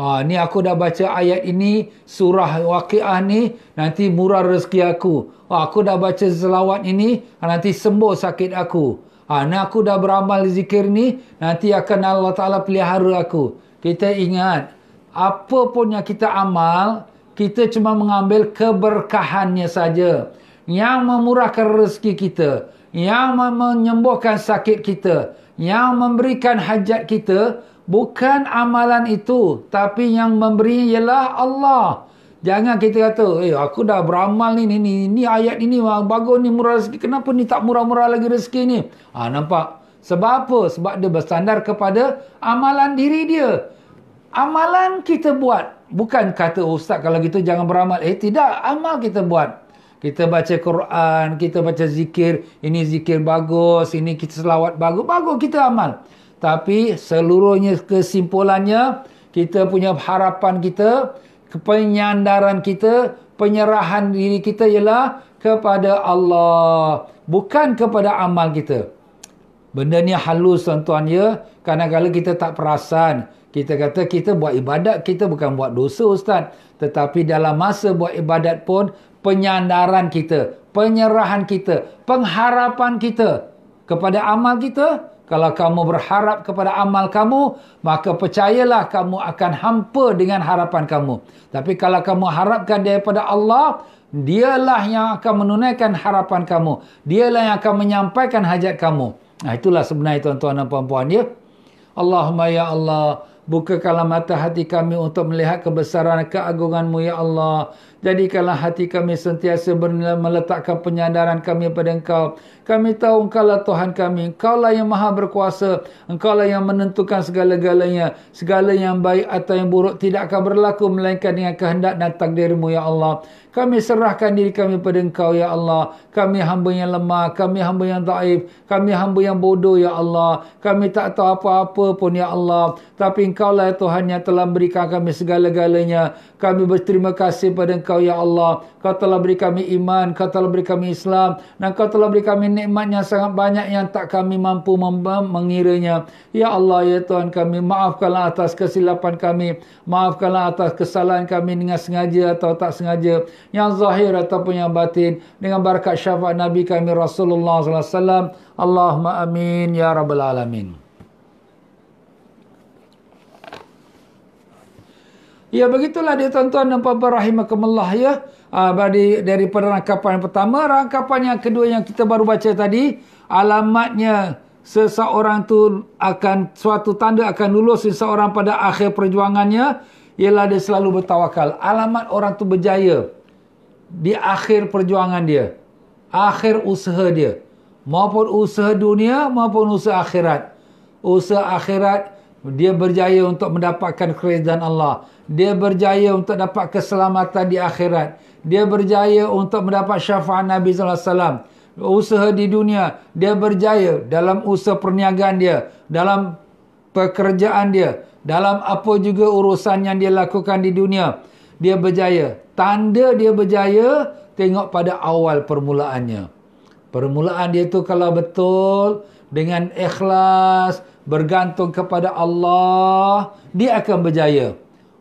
Ah, ni aku dah baca ayat ini, surah waqiah ni, nanti murah rezeki aku. Ah, aku dah baca selawat ini, nanti sembuh sakit aku. Ah, ni aku dah beramal zikir ni, nanti akan Allah Ta'ala pelihara aku. Kita ingat, apa pun yang kita amal, kita cuma mengambil keberkahannya saja. Yang memurahkan rezeki kita, yang menyembuhkan sakit kita, yang memberikan hajat kita, Bukan amalan itu. Tapi yang memberi ialah Allah. Jangan kita kata, eh aku dah beramal ni, ni, ni, ni ayat ini bagus ni murah rezeki. Kenapa ni tak murah-murah lagi rezeki ni? Ha, nampak? Sebab apa? Sebab dia bersandar kepada amalan diri dia. Amalan kita buat. Bukan kata ustaz kalau gitu jangan beramal. Eh tidak, amal kita buat. Kita baca Quran, kita baca zikir. Ini zikir bagus, ini kita selawat bagus. Bagus kita amal. Tapi seluruhnya kesimpulannya kita punya harapan kita, penyandaran kita, penyerahan diri kita ialah kepada Allah, bukan kepada amal kita. Benda ni halus tuan-tuan ya. Kadang-kadang kita tak perasan. Kita kata kita buat ibadat, kita bukan buat dosa Ustaz. Tetapi dalam masa buat ibadat pun, penyandaran kita, penyerahan kita, pengharapan kita kepada amal kita. Kalau kamu berharap kepada amal kamu, maka percayalah kamu akan hampa dengan harapan kamu. Tapi kalau kamu harapkan daripada Allah, dialah yang akan menunaikan harapan kamu. Dialah yang akan menyampaikan hajat kamu. Nah itulah sebenarnya tuan-tuan dan puan-puan ya. Allahumma ya Allah, bukakanlah mata hati kami untuk melihat kebesaran keagunganmu ya Allah. Jadikanlah hati kami sentiasa meletakkan penyadaran kami pada Engkau. Kami tahu Engkau lah Tuhan kami. Engkau lah yang maha berkuasa. Engkau lah yang menentukan segala-galanya. Segala yang baik atau yang buruk tidak akan berlaku melainkan dengan kehendak dan takdirmu ya Allah. Kami serahkan diri kami pada Engkau, Ya Allah. Kami hamba yang lemah, kami hamba yang daif, kami hamba yang bodoh, Ya Allah. Kami tak tahu apa-apa pun, Ya Allah. Tapi Engkau lah Tuhan yang telah berikan kami segala-galanya. Kami berterima kasih pada Engkau, Ya Allah. Kau telah beri kami iman, Kau telah beri kami Islam, dan Kau telah beri kami nikmat yang sangat banyak yang tak kami mampu mengiranya. Ya Allah, Ya Tuhan kami, maafkanlah atas kesilapan kami. Maafkanlah atas kesalahan kami dengan sengaja atau tak sengaja yang zahir ataupun yang batin dengan berkat syafaat Nabi kami Rasulullah sallallahu alaihi wasallam Allahumma amin ya rabbal alamin Ya begitulah dia tuan-tuan dan puan-puan rahimakumullah ya. Uh, dari daripada rangkapan yang pertama, rangkapan yang kedua yang kita baru baca tadi, alamatnya seseorang tu akan suatu tanda akan lulus seseorang pada akhir perjuangannya ialah dia selalu bertawakal. Alamat orang tu berjaya di akhir perjuangan dia. Akhir usaha dia. Maupun usaha dunia maupun usaha akhirat. Usaha akhirat dia berjaya untuk mendapatkan keridhaan Allah. Dia berjaya untuk dapat keselamatan di akhirat. Dia berjaya untuk mendapat syafaat Nabi sallallahu alaihi wasallam. Usaha di dunia, dia berjaya dalam usaha perniagaan dia, dalam pekerjaan dia, dalam apa juga urusan yang dia lakukan di dunia. Dia berjaya. Tanda dia berjaya, tengok pada awal permulaannya. Permulaan dia tu kalau betul, dengan ikhlas, bergantung kepada Allah, dia akan berjaya.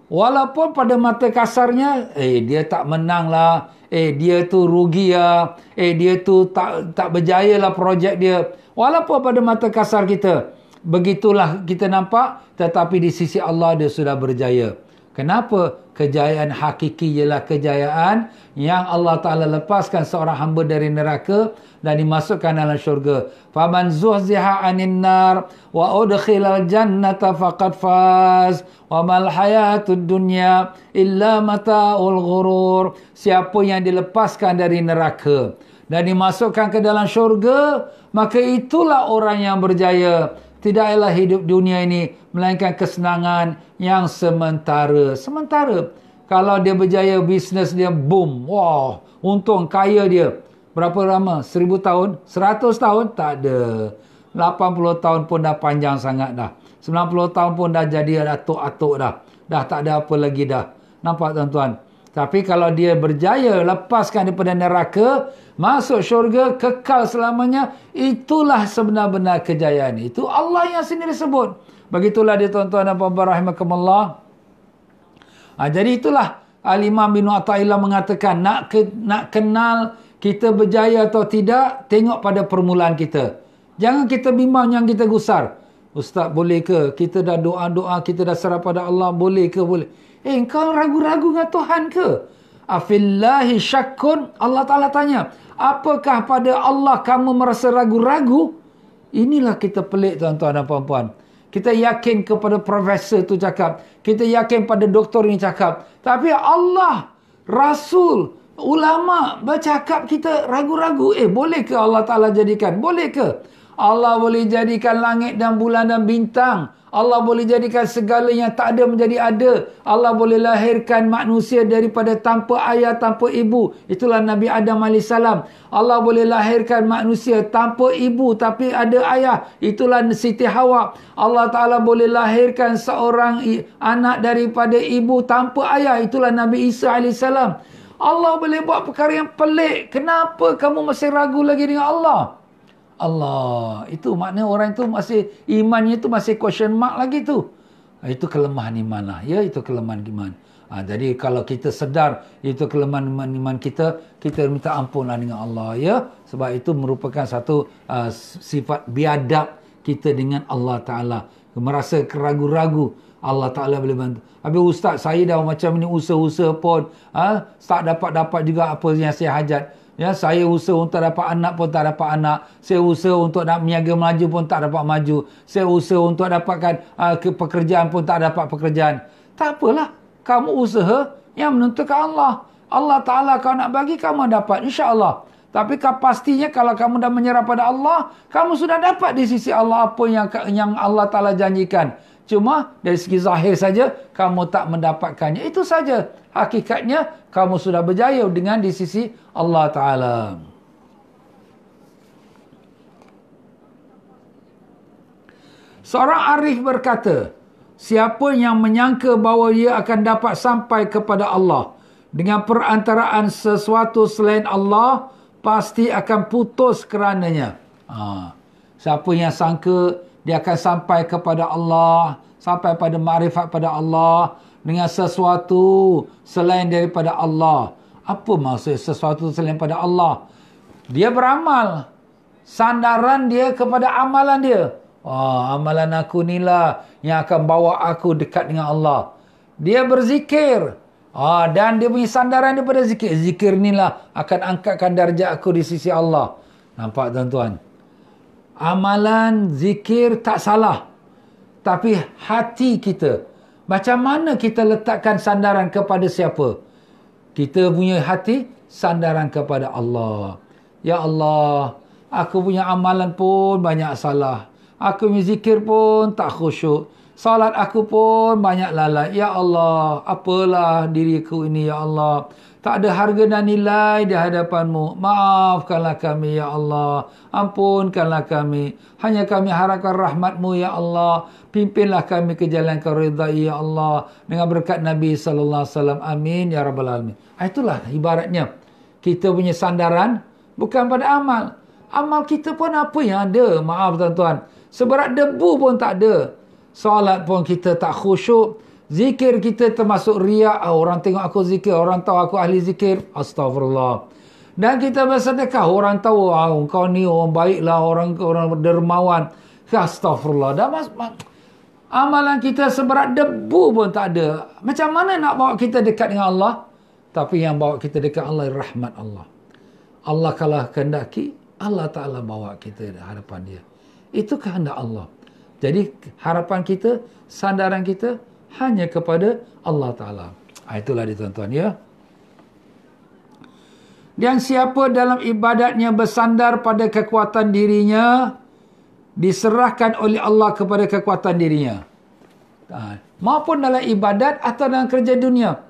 Walaupun pada mata kasarnya, eh dia tak menang lah. Eh dia tu rugi lah. Eh dia tu tak tak berjaya lah projek dia. Walaupun pada mata kasar kita. Begitulah kita nampak. Tetapi di sisi Allah dia sudah berjaya. Kenapa? Kejayaan hakiki ialah kejayaan yang Allah Ta'ala lepaskan seorang hamba dari neraka dan dimasukkan dalam syurga. Faman zuhziha anin nar wa udkhilal jannata faqad faz wa mal hayatud dunya illa mata'ul ghurur. Siapa yang dilepaskan dari neraka dan dimasukkan ke dalam syurga, maka itulah orang yang berjaya. Tidaklah hidup dunia ini melainkan kesenangan yang sementara. Sementara kalau dia berjaya bisnes dia boom, wah, untung kaya dia. Berapa lama? Seribu tahun? Seratus tahun? Tak ada. Lapan puluh tahun pun dah panjang sangat dah. Sembilan puluh tahun pun dah jadi atuk-atuk dah. Dah tak ada apa lagi dah. Nampak tuan-tuan? Tapi kalau dia berjaya lepaskan daripada neraka, masuk syurga, kekal selamanya, itulah sebenar-benar kejayaan. Itu Allah yang sendiri sebut. Begitulah dia tuan-tuan dan puan-puan rahimakumullah. Ha, jadi itulah Al-Imam bin Atta'illah mengatakan, nak ke, nak kenal kita berjaya atau tidak, tengok pada permulaan kita. Jangan kita bimbang yang kita gusar. Ustaz boleh ke? Kita dah doa-doa, kita dah serah pada Allah, boleh ke? Boleh. Eh, kau ragu-ragu dengan Tuhan ke? Afillahi syakun. Allah Ta'ala tanya. Apakah pada Allah kamu merasa ragu-ragu? Inilah kita pelik tuan-tuan dan puan-puan. Kita yakin kepada profesor tu cakap. Kita yakin pada doktor ni cakap. Tapi Allah, Rasul, ulama bercakap kita ragu-ragu. Eh, boleh ke Allah Ta'ala jadikan? Boleh ke? Allah boleh jadikan langit dan bulan dan bintang. Allah boleh jadikan segala yang tak ada menjadi ada. Allah boleh lahirkan manusia daripada tanpa ayah, tanpa ibu. Itulah Nabi Adam AS. Allah boleh lahirkan manusia tanpa ibu tapi ada ayah. Itulah Siti Hawa. Allah Ta'ala boleh lahirkan seorang anak daripada ibu tanpa ayah. Itulah Nabi Isa AS. Allah boleh buat perkara yang pelik. Kenapa kamu masih ragu lagi dengan Allah? Allah. Itu makna orang itu masih imannya itu masih question mark lagi tu. Itu kelemahan iman lah. Ya, itu kelemahan iman. Ha, jadi kalau kita sedar itu kelemahan iman, iman kita, kita minta ampunlah dengan Allah. Ya, sebab itu merupakan satu uh, sifat biadab kita dengan Allah Ta'ala. Merasa keragu-ragu Allah Ta'ala boleh bantu. Habis Ustaz, saya dah macam ni usaha-usaha pun. Ha, tak dapat-dapat juga apa yang saya hajat. Ya, saya usaha untuk dapat anak pun tak dapat anak. Saya usaha untuk nak meniaga maju pun tak dapat maju. Saya usaha untuk dapatkan uh, pekerjaan pun tak dapat pekerjaan. Tak apalah. Kamu usaha yang menentukan Allah. Allah Ta'ala kau nak bagi, kamu dapat. InsyaAllah. Tapi pastinya kalau kamu dah menyerah pada Allah, kamu sudah dapat di sisi Allah apa yang yang Allah Ta'ala janjikan. Cuma dari segi zahir saja kamu tak mendapatkannya. Itu saja. Hakikatnya kamu sudah berjaya dengan di sisi Allah Ta'ala. Seorang arif berkata, siapa yang menyangka bahawa ia akan dapat sampai kepada Allah dengan perantaraan sesuatu selain Allah, pasti akan putus kerananya. Ha. Siapa yang sangka dia akan sampai kepada Allah, sampai pada makrifat pada Allah dengan sesuatu selain daripada Allah. Apa maksud sesuatu selain pada Allah? Dia beramal. Sandaran dia kepada amalan dia. Oh, amalan aku inilah yang akan bawa aku dekat dengan Allah. Dia berzikir. Oh, dan dia punya sandaran daripada zikir. Zikir inilah akan angkatkan darjah aku di sisi Allah. Nampak tuan-tuan? Amalan zikir tak salah. Tapi hati kita, macam mana kita letakkan sandaran kepada siapa? Kita punya hati, sandaran kepada Allah. Ya Allah, aku punya amalan pun banyak salah. Aku punya zikir pun tak khusyuk. Salat aku pun banyak lalai. Ya Allah, apalah diriku ini, Ya Allah. Tak ada harga dan nilai di hadapanmu. Maafkanlah kami, Ya Allah. Ampunkanlah kami. Hanya kami harapkan rahmatmu, Ya Allah. Pimpinlah kami ke jalan kau ridai, Ya Allah. Dengan berkat Nabi SAW. Amin, Ya Rabbal Alamin. Ah, itulah ibaratnya. Kita punya sandaran bukan pada amal. Amal kita pun apa yang ada? Maaf tuan-tuan. Seberat debu pun tak ada. Salat pun kita tak khusyuk. Zikir kita termasuk riak. Oh, orang tengok aku zikir. Orang tahu aku ahli zikir. Astagfirullah. Dan kita bersedekah. Orang tahu oh, kau ni orang baiklah. Orang orang dermawan. Astagfirullah. Dan mas, mas, amalan kita seberat debu pun tak ada. Macam mana nak bawa kita dekat dengan Allah? Tapi yang bawa kita dekat Allah rahmat Allah. Allah kalau kehendaki, Allah Ta'ala bawa kita di hadapan dia. Itu kehendak Allah. Jadi harapan kita, sandaran kita, hanya kepada Allah Ta'ala. Ha, itulah dia tuan-tuan ya. Dan siapa dalam ibadatnya bersandar pada kekuatan dirinya, diserahkan oleh Allah kepada kekuatan dirinya. Ha, maupun dalam ibadat atau dalam kerja dunia.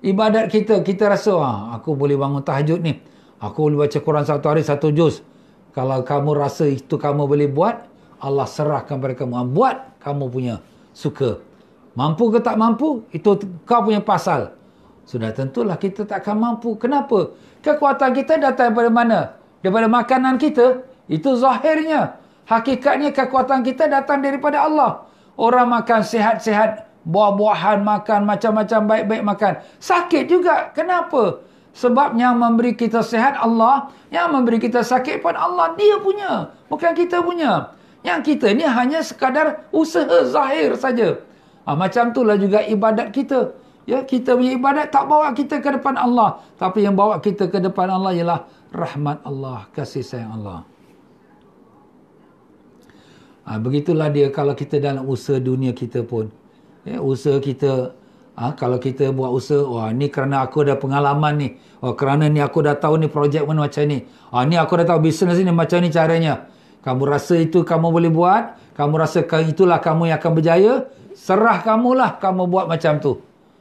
Ibadat kita, kita rasa, ha, aku boleh bangun tahajud ni. Aku boleh baca Quran satu hari, satu juz. Kalau kamu rasa itu kamu boleh buat, Allah serahkan pada kamu. Buat, kamu punya suka. Mampu ke tak mampu, itu kau punya pasal. Sudah tentulah kita tak akan mampu. Kenapa? Kekuatan kita datang daripada mana? Daripada makanan kita. Itu zahirnya. Hakikatnya kekuatan kita datang daripada Allah. Orang makan sehat-sehat, buah-buahan makan, macam-macam baik-baik makan. Sakit juga. Kenapa? Sebab yang memberi kita sehat Allah, yang memberi kita sakit pun Allah. Dia punya. Bukan kita punya. Yang kita ni hanya sekadar usaha zahir saja. Ha, macam itulah juga ibadat kita. Ya, kita punya ibadat tak bawa kita ke depan Allah. Tapi yang bawa kita ke depan Allah ialah rahmat Allah, kasih sayang Allah. Ha, begitulah dia kalau kita dalam usaha dunia kita pun. Ya, usaha kita, ha, kalau kita buat usaha, wah ni kerana aku ada pengalaman ni. Oh, kerana ni aku dah tahu ni projek mana macam ni. Ha, ni aku dah tahu bisnes ni macam ni caranya. Kamu rasa itu kamu boleh buat. Kamu rasa itulah kamu yang akan berjaya serah kamulah kamu buat macam tu.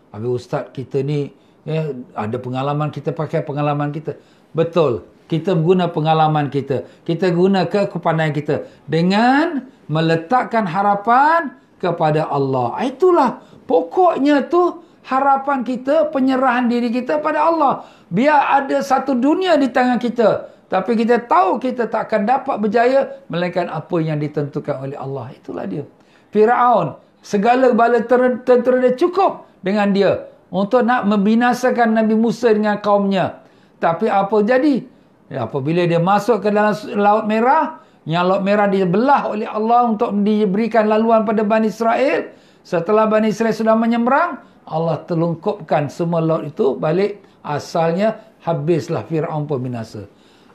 Habis ustaz kita ni ya, ada pengalaman kita pakai pengalaman kita. Betul. Kita guna pengalaman kita. Kita guna ke kepandaian kita. Dengan meletakkan harapan kepada Allah. Ah, itulah pokoknya tu harapan kita, penyerahan diri kita pada Allah. Biar ada satu dunia di tangan kita. Tapi kita tahu kita tak akan dapat berjaya melainkan apa yang ditentukan oleh Allah. Itulah dia. Firaun segala bala tentera dia cukup dengan dia untuk nak membinasakan Nabi Musa dengan kaumnya. Tapi apa jadi? Apabila dia masuk ke dalam Laut Merah, yang Laut Merah dibelah oleh Allah untuk diberikan laluan pada Bani Israel. Setelah Bani Israel sudah menyeberang, Allah terlungkupkan semua laut itu balik asalnya habislah Fir'aun pun binasa.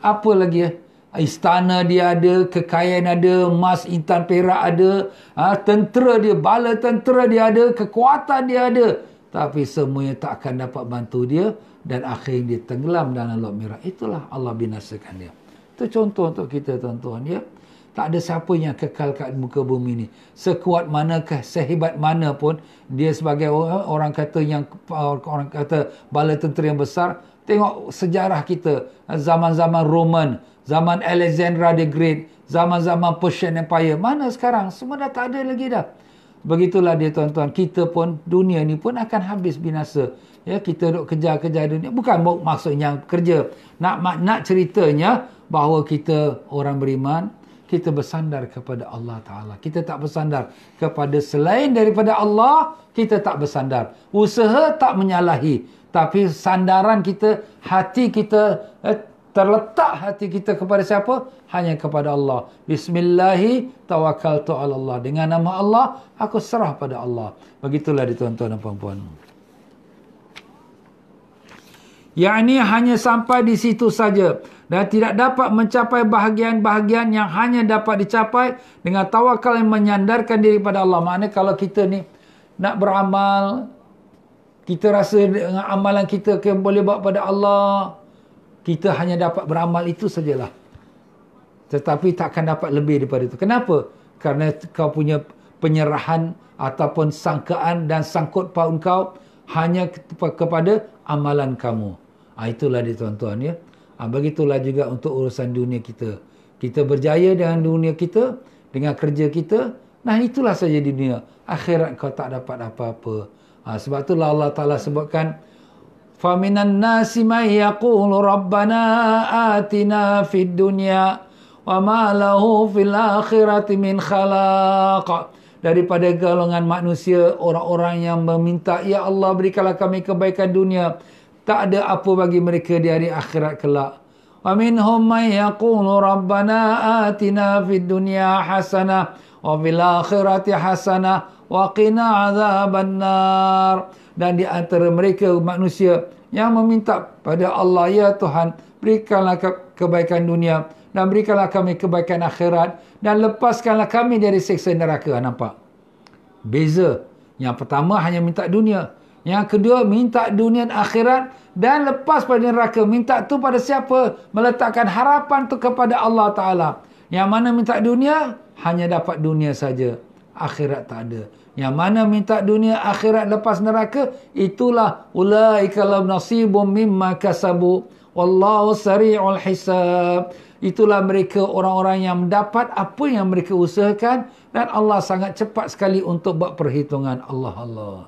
Apa lagi ya? Istana dia ada, kekayaan ada, emas, intan, perak ada, ha, tentera dia, bala tentera dia ada, kekuatan dia ada. Tapi semuanya tak akan dapat bantu dia dan akhirnya dia tenggelam dalam laut merah. Itulah Allah binasakan dia. Itu contoh untuk kita tuan-tuan ya. Tak ada siapa yang kekal kat muka bumi ni. Sekuat manakah, sehebat mana pun dia sebagai orang kata yang orang kata bala tentera yang besar, tengok sejarah kita zaman-zaman Roman, zaman Alexander the Great, zaman-zaman Persian Empire, mana sekarang? Semua dah tak ada lagi dah. Begitulah dia tuan-tuan, kita pun dunia ni pun akan habis binasa. Ya, kita duk kejar-kejar dunia. Bukan maksudnya kerja. Nak nak ceritanya bahawa kita orang beriman, kita bersandar kepada Allah Ta'ala. Kita tak bersandar kepada selain daripada Allah, kita tak bersandar. Usaha tak menyalahi. Tapi sandaran kita, hati kita, eh, terletak hati kita kepada siapa? Hanya kepada Allah. Bismillahi tawakal Allah. Dengan nama Allah, aku serah pada Allah. Begitulah di tuan-tuan dan puan-puan. Yang hanya sampai di situ saja dan tidak dapat mencapai bahagian-bahagian yang hanya dapat dicapai dengan tawakal yang menyandarkan diri pada Allah. Maknanya kalau kita ni nak beramal, kita rasa dengan amalan kita boleh bawa pada Allah, kita hanya dapat beramal itu sajalah. Tetapi tak akan dapat lebih daripada itu. Kenapa? Karena kau punya penyerahan ataupun sangkaan dan sangkut paun kau hanya kepada amalan kamu. Ha, itulah dia tuan-tuan ya. Ha, begitulah juga untuk urusan dunia kita. Kita berjaya dengan dunia kita, dengan kerja kita. Nah itulah saja dunia. Akhirat kau tak dapat apa-apa. Ha, sebab itulah Allah Ta'ala sebutkan. فَمِنَ النَّاسِ مَنْ يَقُولُ رَبَّنَا آتِنَا فِي الدُّنْيَا وَمَا لَهُ فِي الْآخِرَةِ مِنْ خَلَاقَ Daripada golongan manusia, orang-orang yang meminta, Ya Allah berikanlah kami kebaikan dunia tak ada apa bagi mereka di hari akhirat kelak. Wa minhum man yaqulu rabbana atina fid dunya hasanah wa fil akhirati hasanah wa qina adzabannar. dan di antara mereka manusia yang meminta pada Allah ya Tuhan berikanlah kebaikan dunia dan berikanlah kami kebaikan akhirat dan lepaskanlah kami dari seksa neraka nampak beza yang pertama hanya minta dunia yang kedua, minta dunia dan akhirat dan lepas pada neraka. Minta tu pada siapa? Meletakkan harapan tu kepada Allah Ta'ala. Yang mana minta dunia, hanya dapat dunia saja. Akhirat tak ada. Yang mana minta dunia, akhirat lepas neraka, itulah ulaika lam nasibum mimma kasabu. Wallahu sari'ul hisab. Itulah mereka orang-orang yang mendapat apa yang mereka usahakan dan Allah sangat cepat sekali untuk buat perhitungan Allah Allah.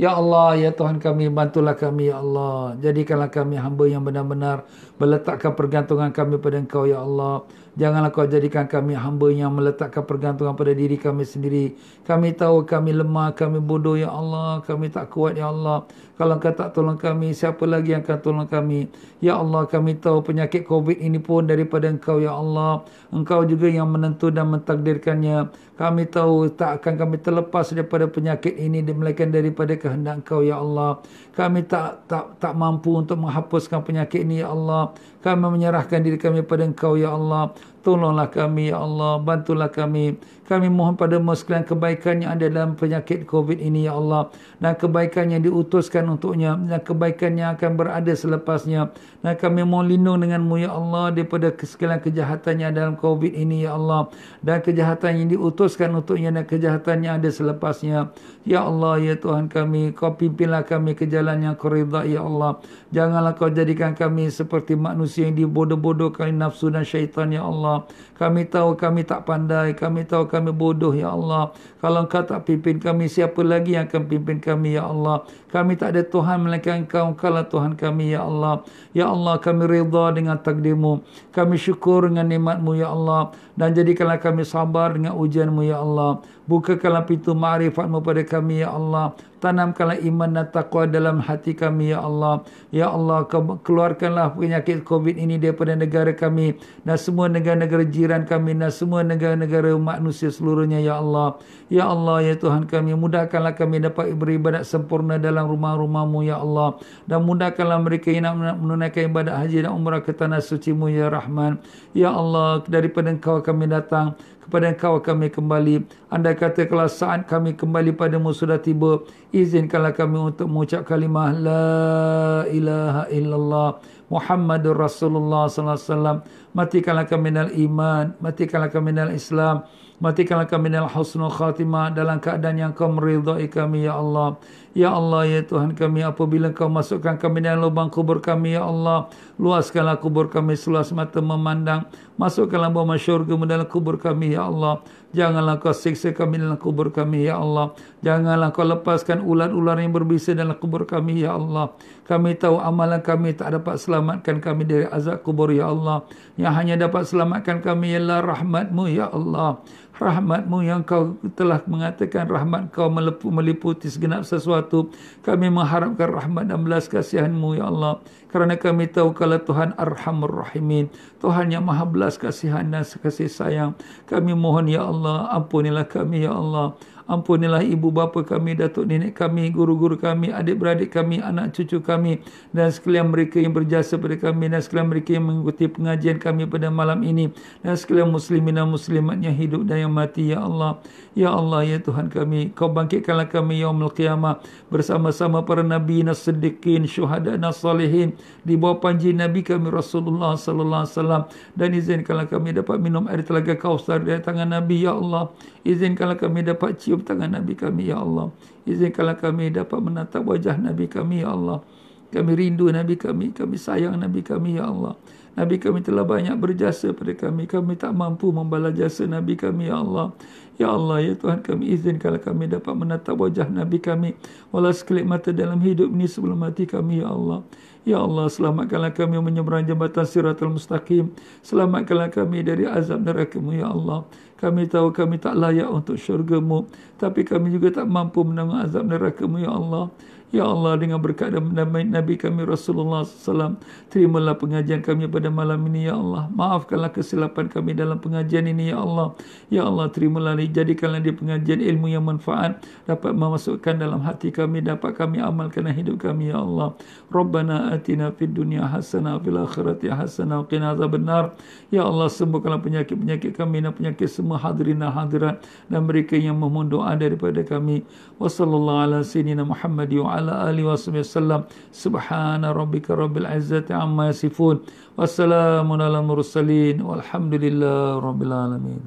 Ya Allah, ya Tuhan kami, bantulah kami, ya Allah. Jadikanlah kami hamba yang benar-benar meletakkan pergantungan kami pada Engkau, ya Allah. Janganlah kau jadikan kami hamba yang meletakkan pergantungan pada diri kami sendiri. Kami tahu kami lemah, kami bodoh ya Allah. Kami tak kuat ya Allah. Kalau engkau tak tolong kami, siapa lagi yang akan tolong kami? Ya Allah, kami tahu penyakit COVID ini pun daripada engkau ya Allah. Engkau juga yang menentu dan mentakdirkannya. Kami tahu tak akan kami terlepas daripada penyakit ini melainkan daripada kehendak engkau ya Allah. Kami tak tak tak mampu untuk menghapuskan penyakit ini ya Allah. Kami menyerahkan diri kami pada engkau ya Allah. Tolonglah kami, Ya Allah. Bantulah kami. Kami mohon pada sekalian kebaikan yang ada dalam penyakit COVID ini, Ya Allah. Dan kebaikan yang diutuskan untuknya. Dan kebaikan yang akan berada selepasnya. Dan kami mohon lindung denganmu, Ya Allah. Daripada sekalian kejahatan yang dalam COVID ini, Ya Allah. Dan kejahatan yang diutuskan untuknya. Dan kejahatan yang ada selepasnya. Ya Allah, Ya Tuhan kami. Kau pimpinlah kami ke jalan yang kau Ya Allah. Janganlah kau jadikan kami seperti manusia yang dibodoh-bodohkan nafsu dan syaitan ya Allah. Kami tahu kami tak pandai, kami tahu kami bodoh ya Allah. Kalau engkau tak pimpin kami, siapa lagi yang akan pimpin kami ya Allah? Kami tak ada Tuhan melainkan engkau, lah Tuhan kami ya Allah. Ya Allah, kami rida dengan takdirmu. Kami syukur dengan nikmatmu ya Allah. Dan jadikanlah kami sabar dengan ujianmu ya Allah. Bukakanlah pintu ma'rifatmu pada kami ya Allah. Tanamkanlah iman dan taqwa dalam hati kami ya Allah. Ya Allah, keluarkanlah penyakit COVID ini daripada negara kami dan semua negara-negara jiran kami dan semua negara-negara manusia seluruhnya ya Allah. Ya Allah, ya Tuhan kami, mudahkanlah kami dapat beribadat sempurna dalam rumah-rumahmu ya Allah. Dan mudahkanlah mereka yang nak menunaikan ibadat haji dan umrah ke tanah suci-Mu ya Rahman. Ya Allah, daripada Engkau kami datang kepada engkau kami kembali. Anda kata kalau saat kami kembali padamu sudah tiba, izinkanlah kami untuk mengucap kalimah La ilaha illallah Muhammadur Rasulullah sallallahu alaihi wasallam. Matikanlah kami dalam iman, matikanlah kami dalam Islam, matikanlah kami dalam husnul khatimah dalam keadaan yang kau meridai kami ya Allah. Ya Allah, Ya Tuhan kami, apabila kau masukkan kami dalam lubang kubur kami, Ya Allah, luaskanlah kubur kami seluas mata memandang. Masukkanlah bawah syurga dalam kubur kami, Ya Allah. Janganlah kau siksa kami dalam kubur kami, Ya Allah. Janganlah kau lepaskan ular-ular yang berbisa dalam kubur kami, Ya Allah. Kami tahu amalan kami tak dapat selamatkan kami dari azab kubur, Ya Allah. Yang hanya dapat selamatkan kami ialah rahmatmu, Ya Allah rahmatmu yang kau telah mengatakan rahmat kau meliputi segenap sesuatu. Kami mengharapkan rahmat dan belas kasihanmu ya Allah. Kerana kami tahu kalau Tuhan arhamur rahimin. Tuhan yang maha belas kasihan dan kasih sayang. Kami mohon ya Allah ampunilah kami ya Allah. Ampunilah ibu bapa kami, datuk nenek kami, guru-guru kami, adik-beradik kami, anak cucu kami dan sekalian mereka yang berjasa pada kami dan sekalian mereka yang mengikuti pengajian kami pada malam ini dan sekalian muslimin dan muslimat yang hidup dan yang mati ya Allah. Ya Allah ya Tuhan kami, kau bangkitkanlah kami yaumul qiyamah bersama-sama para nabi dan siddiqin, syuhada dan salihin di bawah panji nabi kami Rasulullah sallallahu alaihi wasallam dan izinkanlah kami dapat minum air telaga Kausar dari tangan nabi ya Allah. Izinkanlah kami dapat cium cium tangan Nabi kami, Ya Allah. Izinkanlah kami dapat menatap wajah Nabi kami, Ya Allah. Kami rindu Nabi kami, kami sayang Nabi kami, Ya Allah. Nabi kami telah banyak berjasa pada kami. Kami tak mampu membalas jasa Nabi kami, Ya Allah. Ya Allah, Ya Tuhan kami izinkanlah kami dapat menatap wajah Nabi kami. Walau sekelip mata dalam hidup ini sebelum mati kami, Ya Allah. Ya Allah, selamatkanlah kami menyeberang jambatan siratul mustaqim. Selamatkanlah kami dari azab neraka-Mu, Ya Allah. Kami tahu kami tak layak untuk syurga-Mu. Tapi kami juga tak mampu menanggung azab neraka-Mu, Ya Allah. Ya Allah dengan berkat Nabi kami Rasulullah SAW Terimalah pengajian kami pada malam ini Ya Allah. Maafkanlah kesilapan kami dalam pengajian ini Ya Allah. Ya Allah terimalah Jadikanlah di pengajian ilmu yang manfaat Dapat memasukkan dalam hati kami Dapat kami amalkan hidup kami Ya Allah. Rabbana atina fid dunia hasanah Fil akhirati hasanah Qina azab benar Ya Allah sembuhkanlah penyakit-penyakit kami Dan penyakit semua hadirin dan hadirat Dan mereka yang memohon doa daripada kami. Wa sallallahu ala sayyidina Muhammad wa ala alihi wasallam. Subhana rabbika rabbil izzati amma yasifun. Wassalamun ala mursalin. Walhamdulillahi rabbil alamin.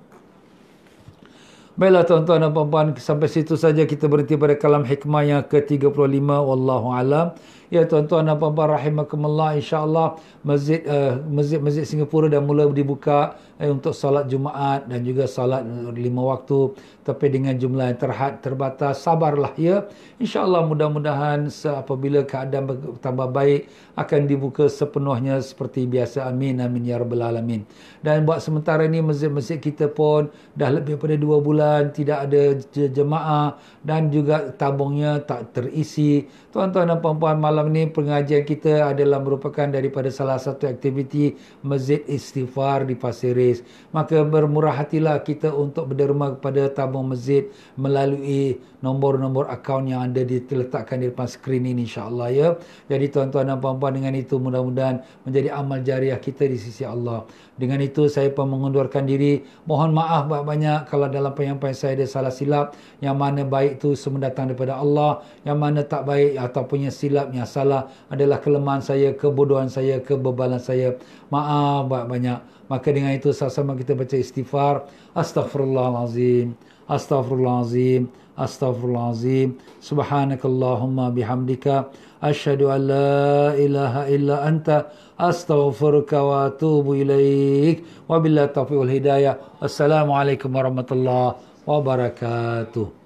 Baiklah tuan-tuan dan puan-puan sampai situ saja kita berhenti pada kalam hikmah yang ke-35 wallahu alam Ya tuan-tuan dan puan-puan rahimakumullah insya-Allah masjid uh, masjid-masjid Singapura dah mula dibuka eh, untuk salat Jumaat dan juga salat lima waktu. Tapi dengan jumlah yang terhad terbatas sabarlah ya. insya-Allah mudah-mudahan apabila keadaan bertambah baik akan dibuka sepenuhnya seperti biasa. Amin amin ya rabbal alamin. Dan buat sementara ini masjid-masjid kita pun dah lebih daripada dua bulan tidak ada jemaah dan juga tabungnya tak terisi. Tuan-tuan dan puan-puan malam malam ni pengajian kita adalah merupakan daripada salah satu aktiviti Masjid Istighfar di Pasir Ris. Maka bermurah hatilah kita untuk berderma kepada tabung masjid melalui nombor-nombor akaun yang ada diletakkan di depan skrin ini insya-Allah ya. Jadi tuan-tuan dan puan-puan dengan itu mudah-mudahan menjadi amal jariah kita di sisi Allah. Dengan itu saya pun mengundurkan diri. Mohon maaf banyak-banyak kalau dalam penyampaian saya ada salah silap. Yang mana baik itu semua datang daripada Allah. Yang mana tak baik ataupun yang silap yang salah adalah kelemahan saya, kebodohan saya, kebebalan saya. Maaf banyak-banyak. Maka dengan itu sama-sama kita baca istighfar. Astaghfirullahalazim. Astaghfirullahalazim. Astaghfirullahalazim. Subhanakallahumma bihamdika asyhadu an la ilaha illa anta astaghfiruka wa atubu ilaik. Wabillahi taufiq wal hidayah. Assalamualaikum warahmatullahi wabarakatuh.